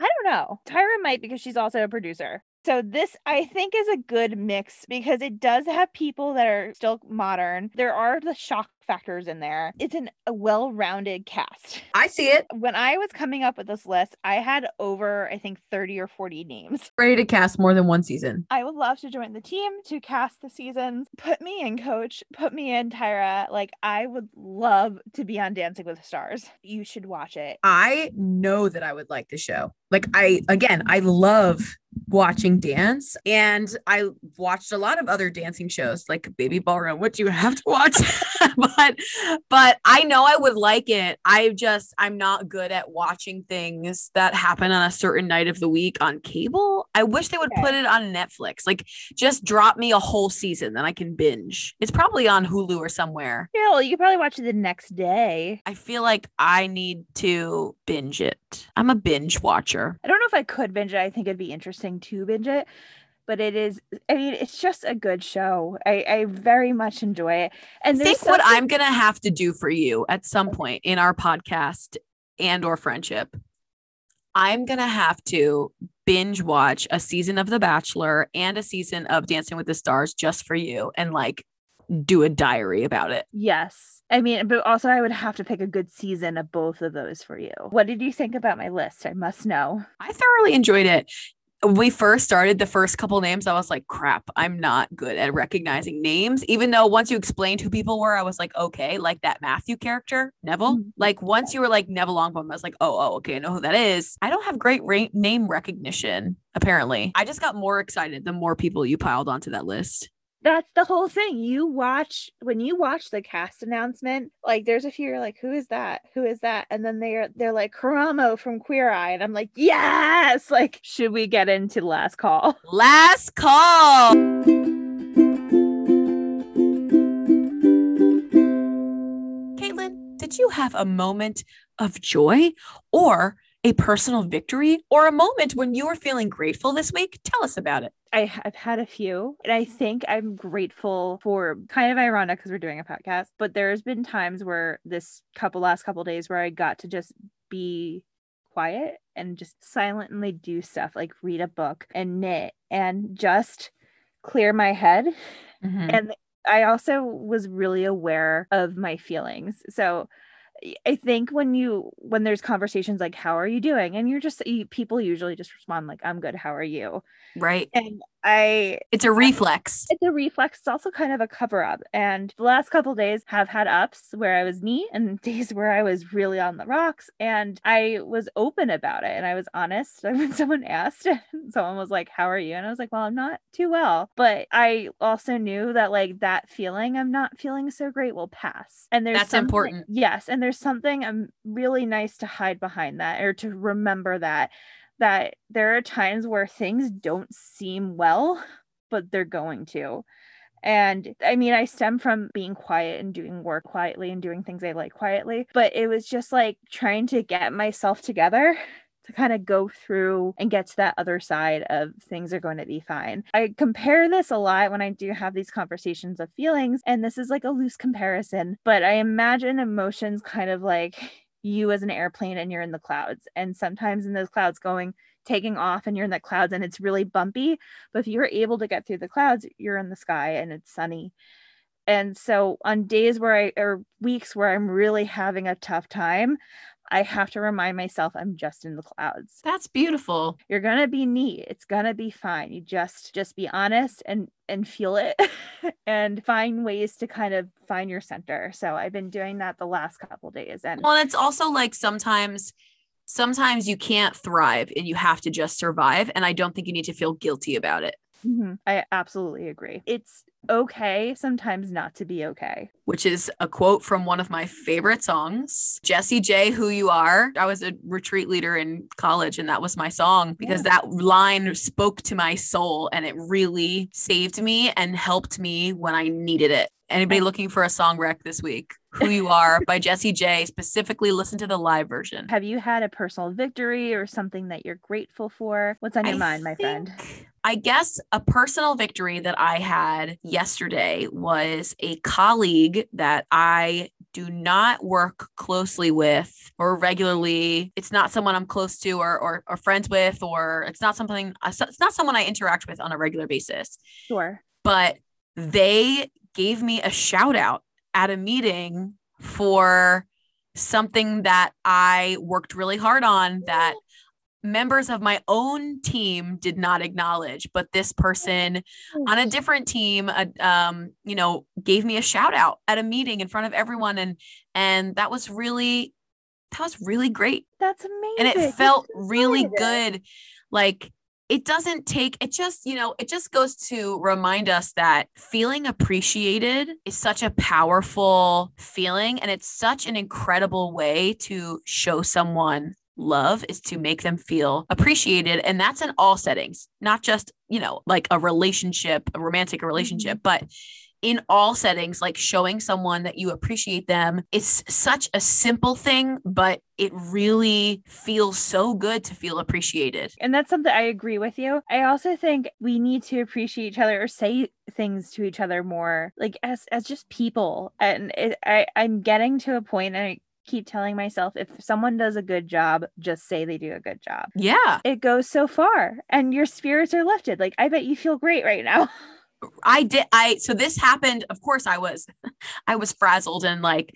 I don't know. Tyra might because she's also a producer. So this I think is a good mix because it does have people that are still modern. There are the shock factors in there. It's an, a well-rounded cast. I see it. When I was coming up with this list, I had over I think 30 or 40 names. Ready to cast more than one season. I would love to join the team to cast the seasons. Put me in, coach. Put me in, Tyra. Like, I would love to be on Dancing with the Stars. You should watch it. I know that I would like the show. Like I again, I love watching dance and I watched a lot of other dancing shows like Baby Ballroom, which you have to watch. but but I know I would like it. I just I'm not good at watching things that happen on a certain night of the week on cable. I wish they would Okay. put it on Netflix. Like just drop me a whole season then I can binge. It's probably on Hulu or somewhere. Yeah, well, you could probably watch it the next day. I feel like I need to binge it. I'm a binge watcher. I don't know if I could binge it. I think it'd be interesting to binge it, but it is. I mean, it's just a good show. I, I very much enjoy it. And I think what something- I'm gonna have to do for you at some point in our podcast and or friendship, I'm gonna have to binge watch a season of The Bachelor and a season of Dancing with the Stars just for you and like do a diary about it. Yes. I mean, but also I would have to pick a good season of both of those for you. What did you think about my list? I must know. I thoroughly enjoyed it. We first started the first couple names, I was like, crap, I'm not good at recognizing names. Even though once you explained who people were, I was like, okay, like that Matthew character, Neville. Mhm. Like once you were like Neville Longbottom, I was like, oh, oh, okay, I know who that is. I don't have great ra- name recognition, apparently. I just got more excited the more people you piled onto that list. That's the whole thing. You watch when you watch the cast announcement, like there's a few you're like, who is that? Who is that? And then they're they're like Karamo from Queer Eye. And I'm like, yes. Like, should we get into last call? Last call. Caitlin, did you have a moment of joy or a personal victory or a moment when you were feeling grateful this week? Tell us about it. I, I've had a few, and I mm-hmm. think I'm grateful for kind of ironic because we're doing a podcast, but there's been times where this couple last couple days where I got to just be quiet and just silently do stuff like read a book and knit and just clear my head. Mm-hmm. And I also was really aware of my feelings. So I- think when you when there's conversations like how are you doing and you're just you, people usually just respond like I'm good how are you Right. and I It's a reflex. it's a reflex. It's also kind of a cover up. And the last couple days have had ups where I was neat and days where I was really on the rocks. And I was open about it and I was honest. When someone asked, someone was like, How are you? And I was like, Well, I'm not too well. But I also knew that like that feeling I'm not feeling so great will pass. And there's That's important. Yes. And there's something um, really nice to hide behind that or to remember that that there are times where things don't seem well, but they're going to. And I mean, I stem from being quiet and doing work quietly and doing things I like quietly, but it was just like trying to get myself together to kind of go through and get to that other side of things are going to be fine. I compare this a lot when I do have these conversations of feelings, and this is like a loose comparison, but I imagine emotions kind of like you as an airplane and you're in the clouds. And sometimes in those clouds going, taking off and you're in the clouds and it's really bumpy. But if you're able to get through the clouds, you're in the sky and it's sunny. And so on days where I or weeks where I'm really having a tough time, I have to remind myself I'm just in the clouds. That's beautiful. You're going to be neat. It's going to be fine. You just just be honest and and feel it and find ways to kind of find your center. So I've been doing that the last couple days and Well, and it's also like sometimes sometimes you can't thrive and you have to just survive and I don't think you need to feel guilty about it. Mhm. I absolutely agree. It's okay sometimes not to be okay. which is a quote from one of my favorite songs, Jessie J, Who You Are. I was a retreat leader in college, and that was my song because that line spoke to my soul and it really saved me and helped me when I needed it. Anybody looking for a song rec this week? Who You Are by Jessie J. Specifically, listen to the live version. Have you had a personal victory or something that you're grateful for? What's on your I mind, my friend? I guess a personal victory that I had yesterday was a colleague that I do not work closely with or regularly. It's not someone I'm close to or, or, or friends with, or it's not something, uh, it's not someone I interact with on a regular basis. Sure. But they gave me a shout out at a meeting for something that I worked really hard on that members of my own team did not acknowledge but this person on a different team uh, um you know gave me a shout out at a meeting in front of everyone and and that was really that was really great That's amazing. and it felt really good. good like it doesn't take it just you know it just goes to remind us that feeling appreciated is such a powerful feeling and it's such an incredible way to show someone love is to make them feel appreciated and that's in all settings not just you know like a relationship a romantic relationship mm-hmm. but in all settings like showing someone that you appreciate them it's such a simple thing but it really feels so good to feel appreciated And that's something I agree with you. I also think we need to appreciate each other or say things to each other more, like as as just people. And it, I I'm getting to a point, and I keep telling myself, if someone does a good job, just say they do a good job. yeah It goes so far, and your spirits are lifted. Like I bet you feel great right now. I did I so this happened of course I was I was frazzled and like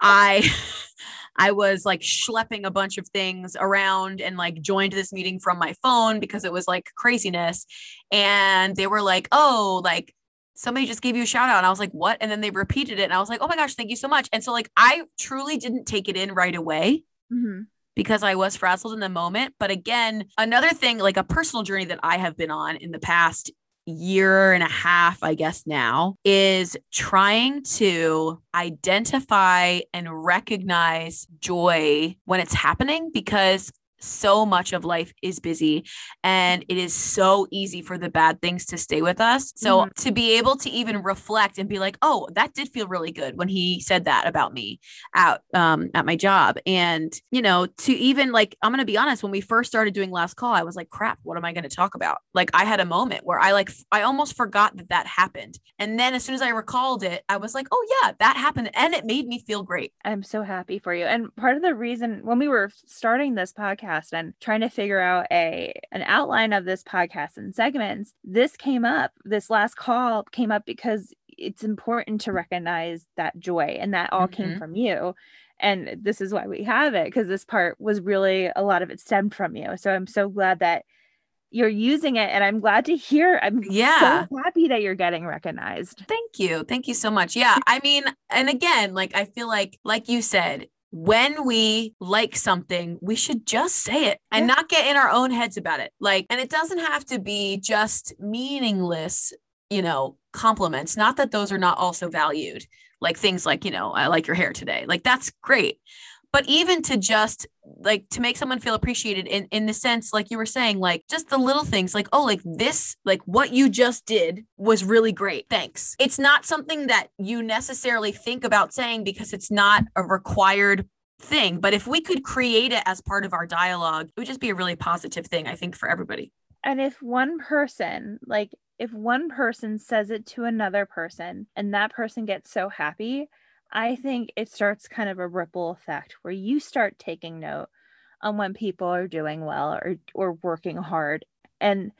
I I was like schlepping a bunch of things around and like joined this meeting from my phone because it was like craziness and they were like oh like somebody just gave you a shout out and I was like what and then they repeated it and I was like oh my gosh thank you so much and so like I truly didn't take it in right away Mhm. because I was frazzled in the moment. But again, another thing, like a personal journey that I have been on in the past year and a half, I guess now, is trying to identify and recognize joy when it's happening because so much of life is busy and it is so easy for the bad things to stay with us. So Mhm. to be able to even reflect and be like, "Oh, that did feel really good when he said that about me out um at my job." And, you know, to even like I'm going to be honest, when we first started doing last call, I was like, "Crap, what am I going to talk about?" Like I had a moment where I like I almost forgot that that happened. And then as soon as I recalled it, I was like, "Oh yeah, that happened." And it made me feel great. I'm so happy for you. And part of the reason when we were starting this podcast and trying to figure out a an outline of this podcast and segments, this came up. This last call came up because it's important to recognize that joy and that all came Mhm. from you. And this is why we have it because this part was really a lot of it stemmed from you. So I'm so glad that you're using it and I'm glad to hear I'm Yeah. so happy that you're getting recognized. Thank you. Thank you so much. Yeah. I mean, and again, like I feel like, like you said, when we like something, we should just say it and Yeah. not get in our own heads about it. Like, and it doesn't have to be just meaningless, you know, compliments. Not that those are not also valued, like things like, you know, I like your hair today. Like, that's great. But even to just like to make someone feel appreciated in in the sense like you were saying like just the little things like oh like this like what you just did was really great thanks. It's not something that you necessarily think about saying because it's not a required thing but if we could create it as part of our dialogue it would just be a really positive thing i think for everybody. And if one person, like if one person says it to another person and that person gets so happy, I think it starts kind of a ripple effect where you start taking note on when people are doing well or or working hard and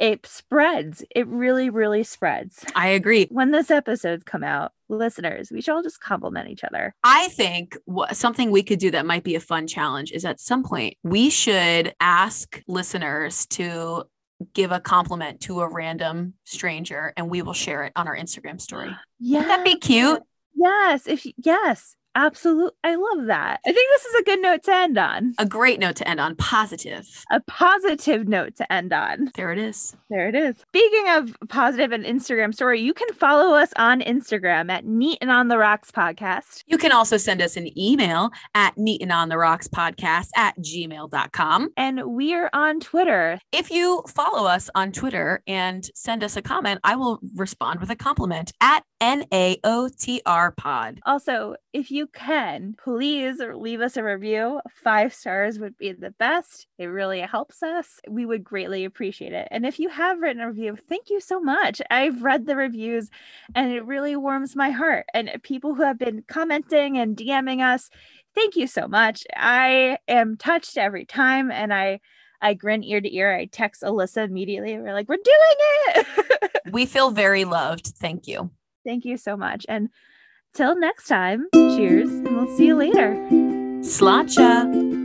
it spreads. It really really spreads. i agree When this episodes come out, listeners, we should all just compliment each other. I think wha- something we could do that might be a fun challenge is at some point we should ask listeners to give a compliment to a random stranger and we will share it on our Instagram story. Yeah. Would that be cute? Yes, if yes, absolutely. I love that. I think this is a good note to end on. A great note to end on. Positive. A positive note to end on. There it is. There it is. Speaking of positive and Instagram story, you can follow us on Instagram at Neat and on the Rocks podcast. You can also send us an email at neat and on the rocks podcast at gmail.com. And we are on Twitter. If you follow us on Twitter and send us a comment, I will respond with a compliment at NAOTR pod. Also, if you can, please leave us a review. Five stars would be the best. It really helps us. We would greatly appreciate it. And if you have written a review, thank you so much. I've read the reviews and it really warms my heart. And people who have been commenting and DMing us, thank you so much. I am touched every time and I I grin ear to ear. I text Alyssa immediately. We're like, we're doing it. We feel very loved. Thank you. Thank you so much. And till next time, cheers, and we'll see you later. Slacha.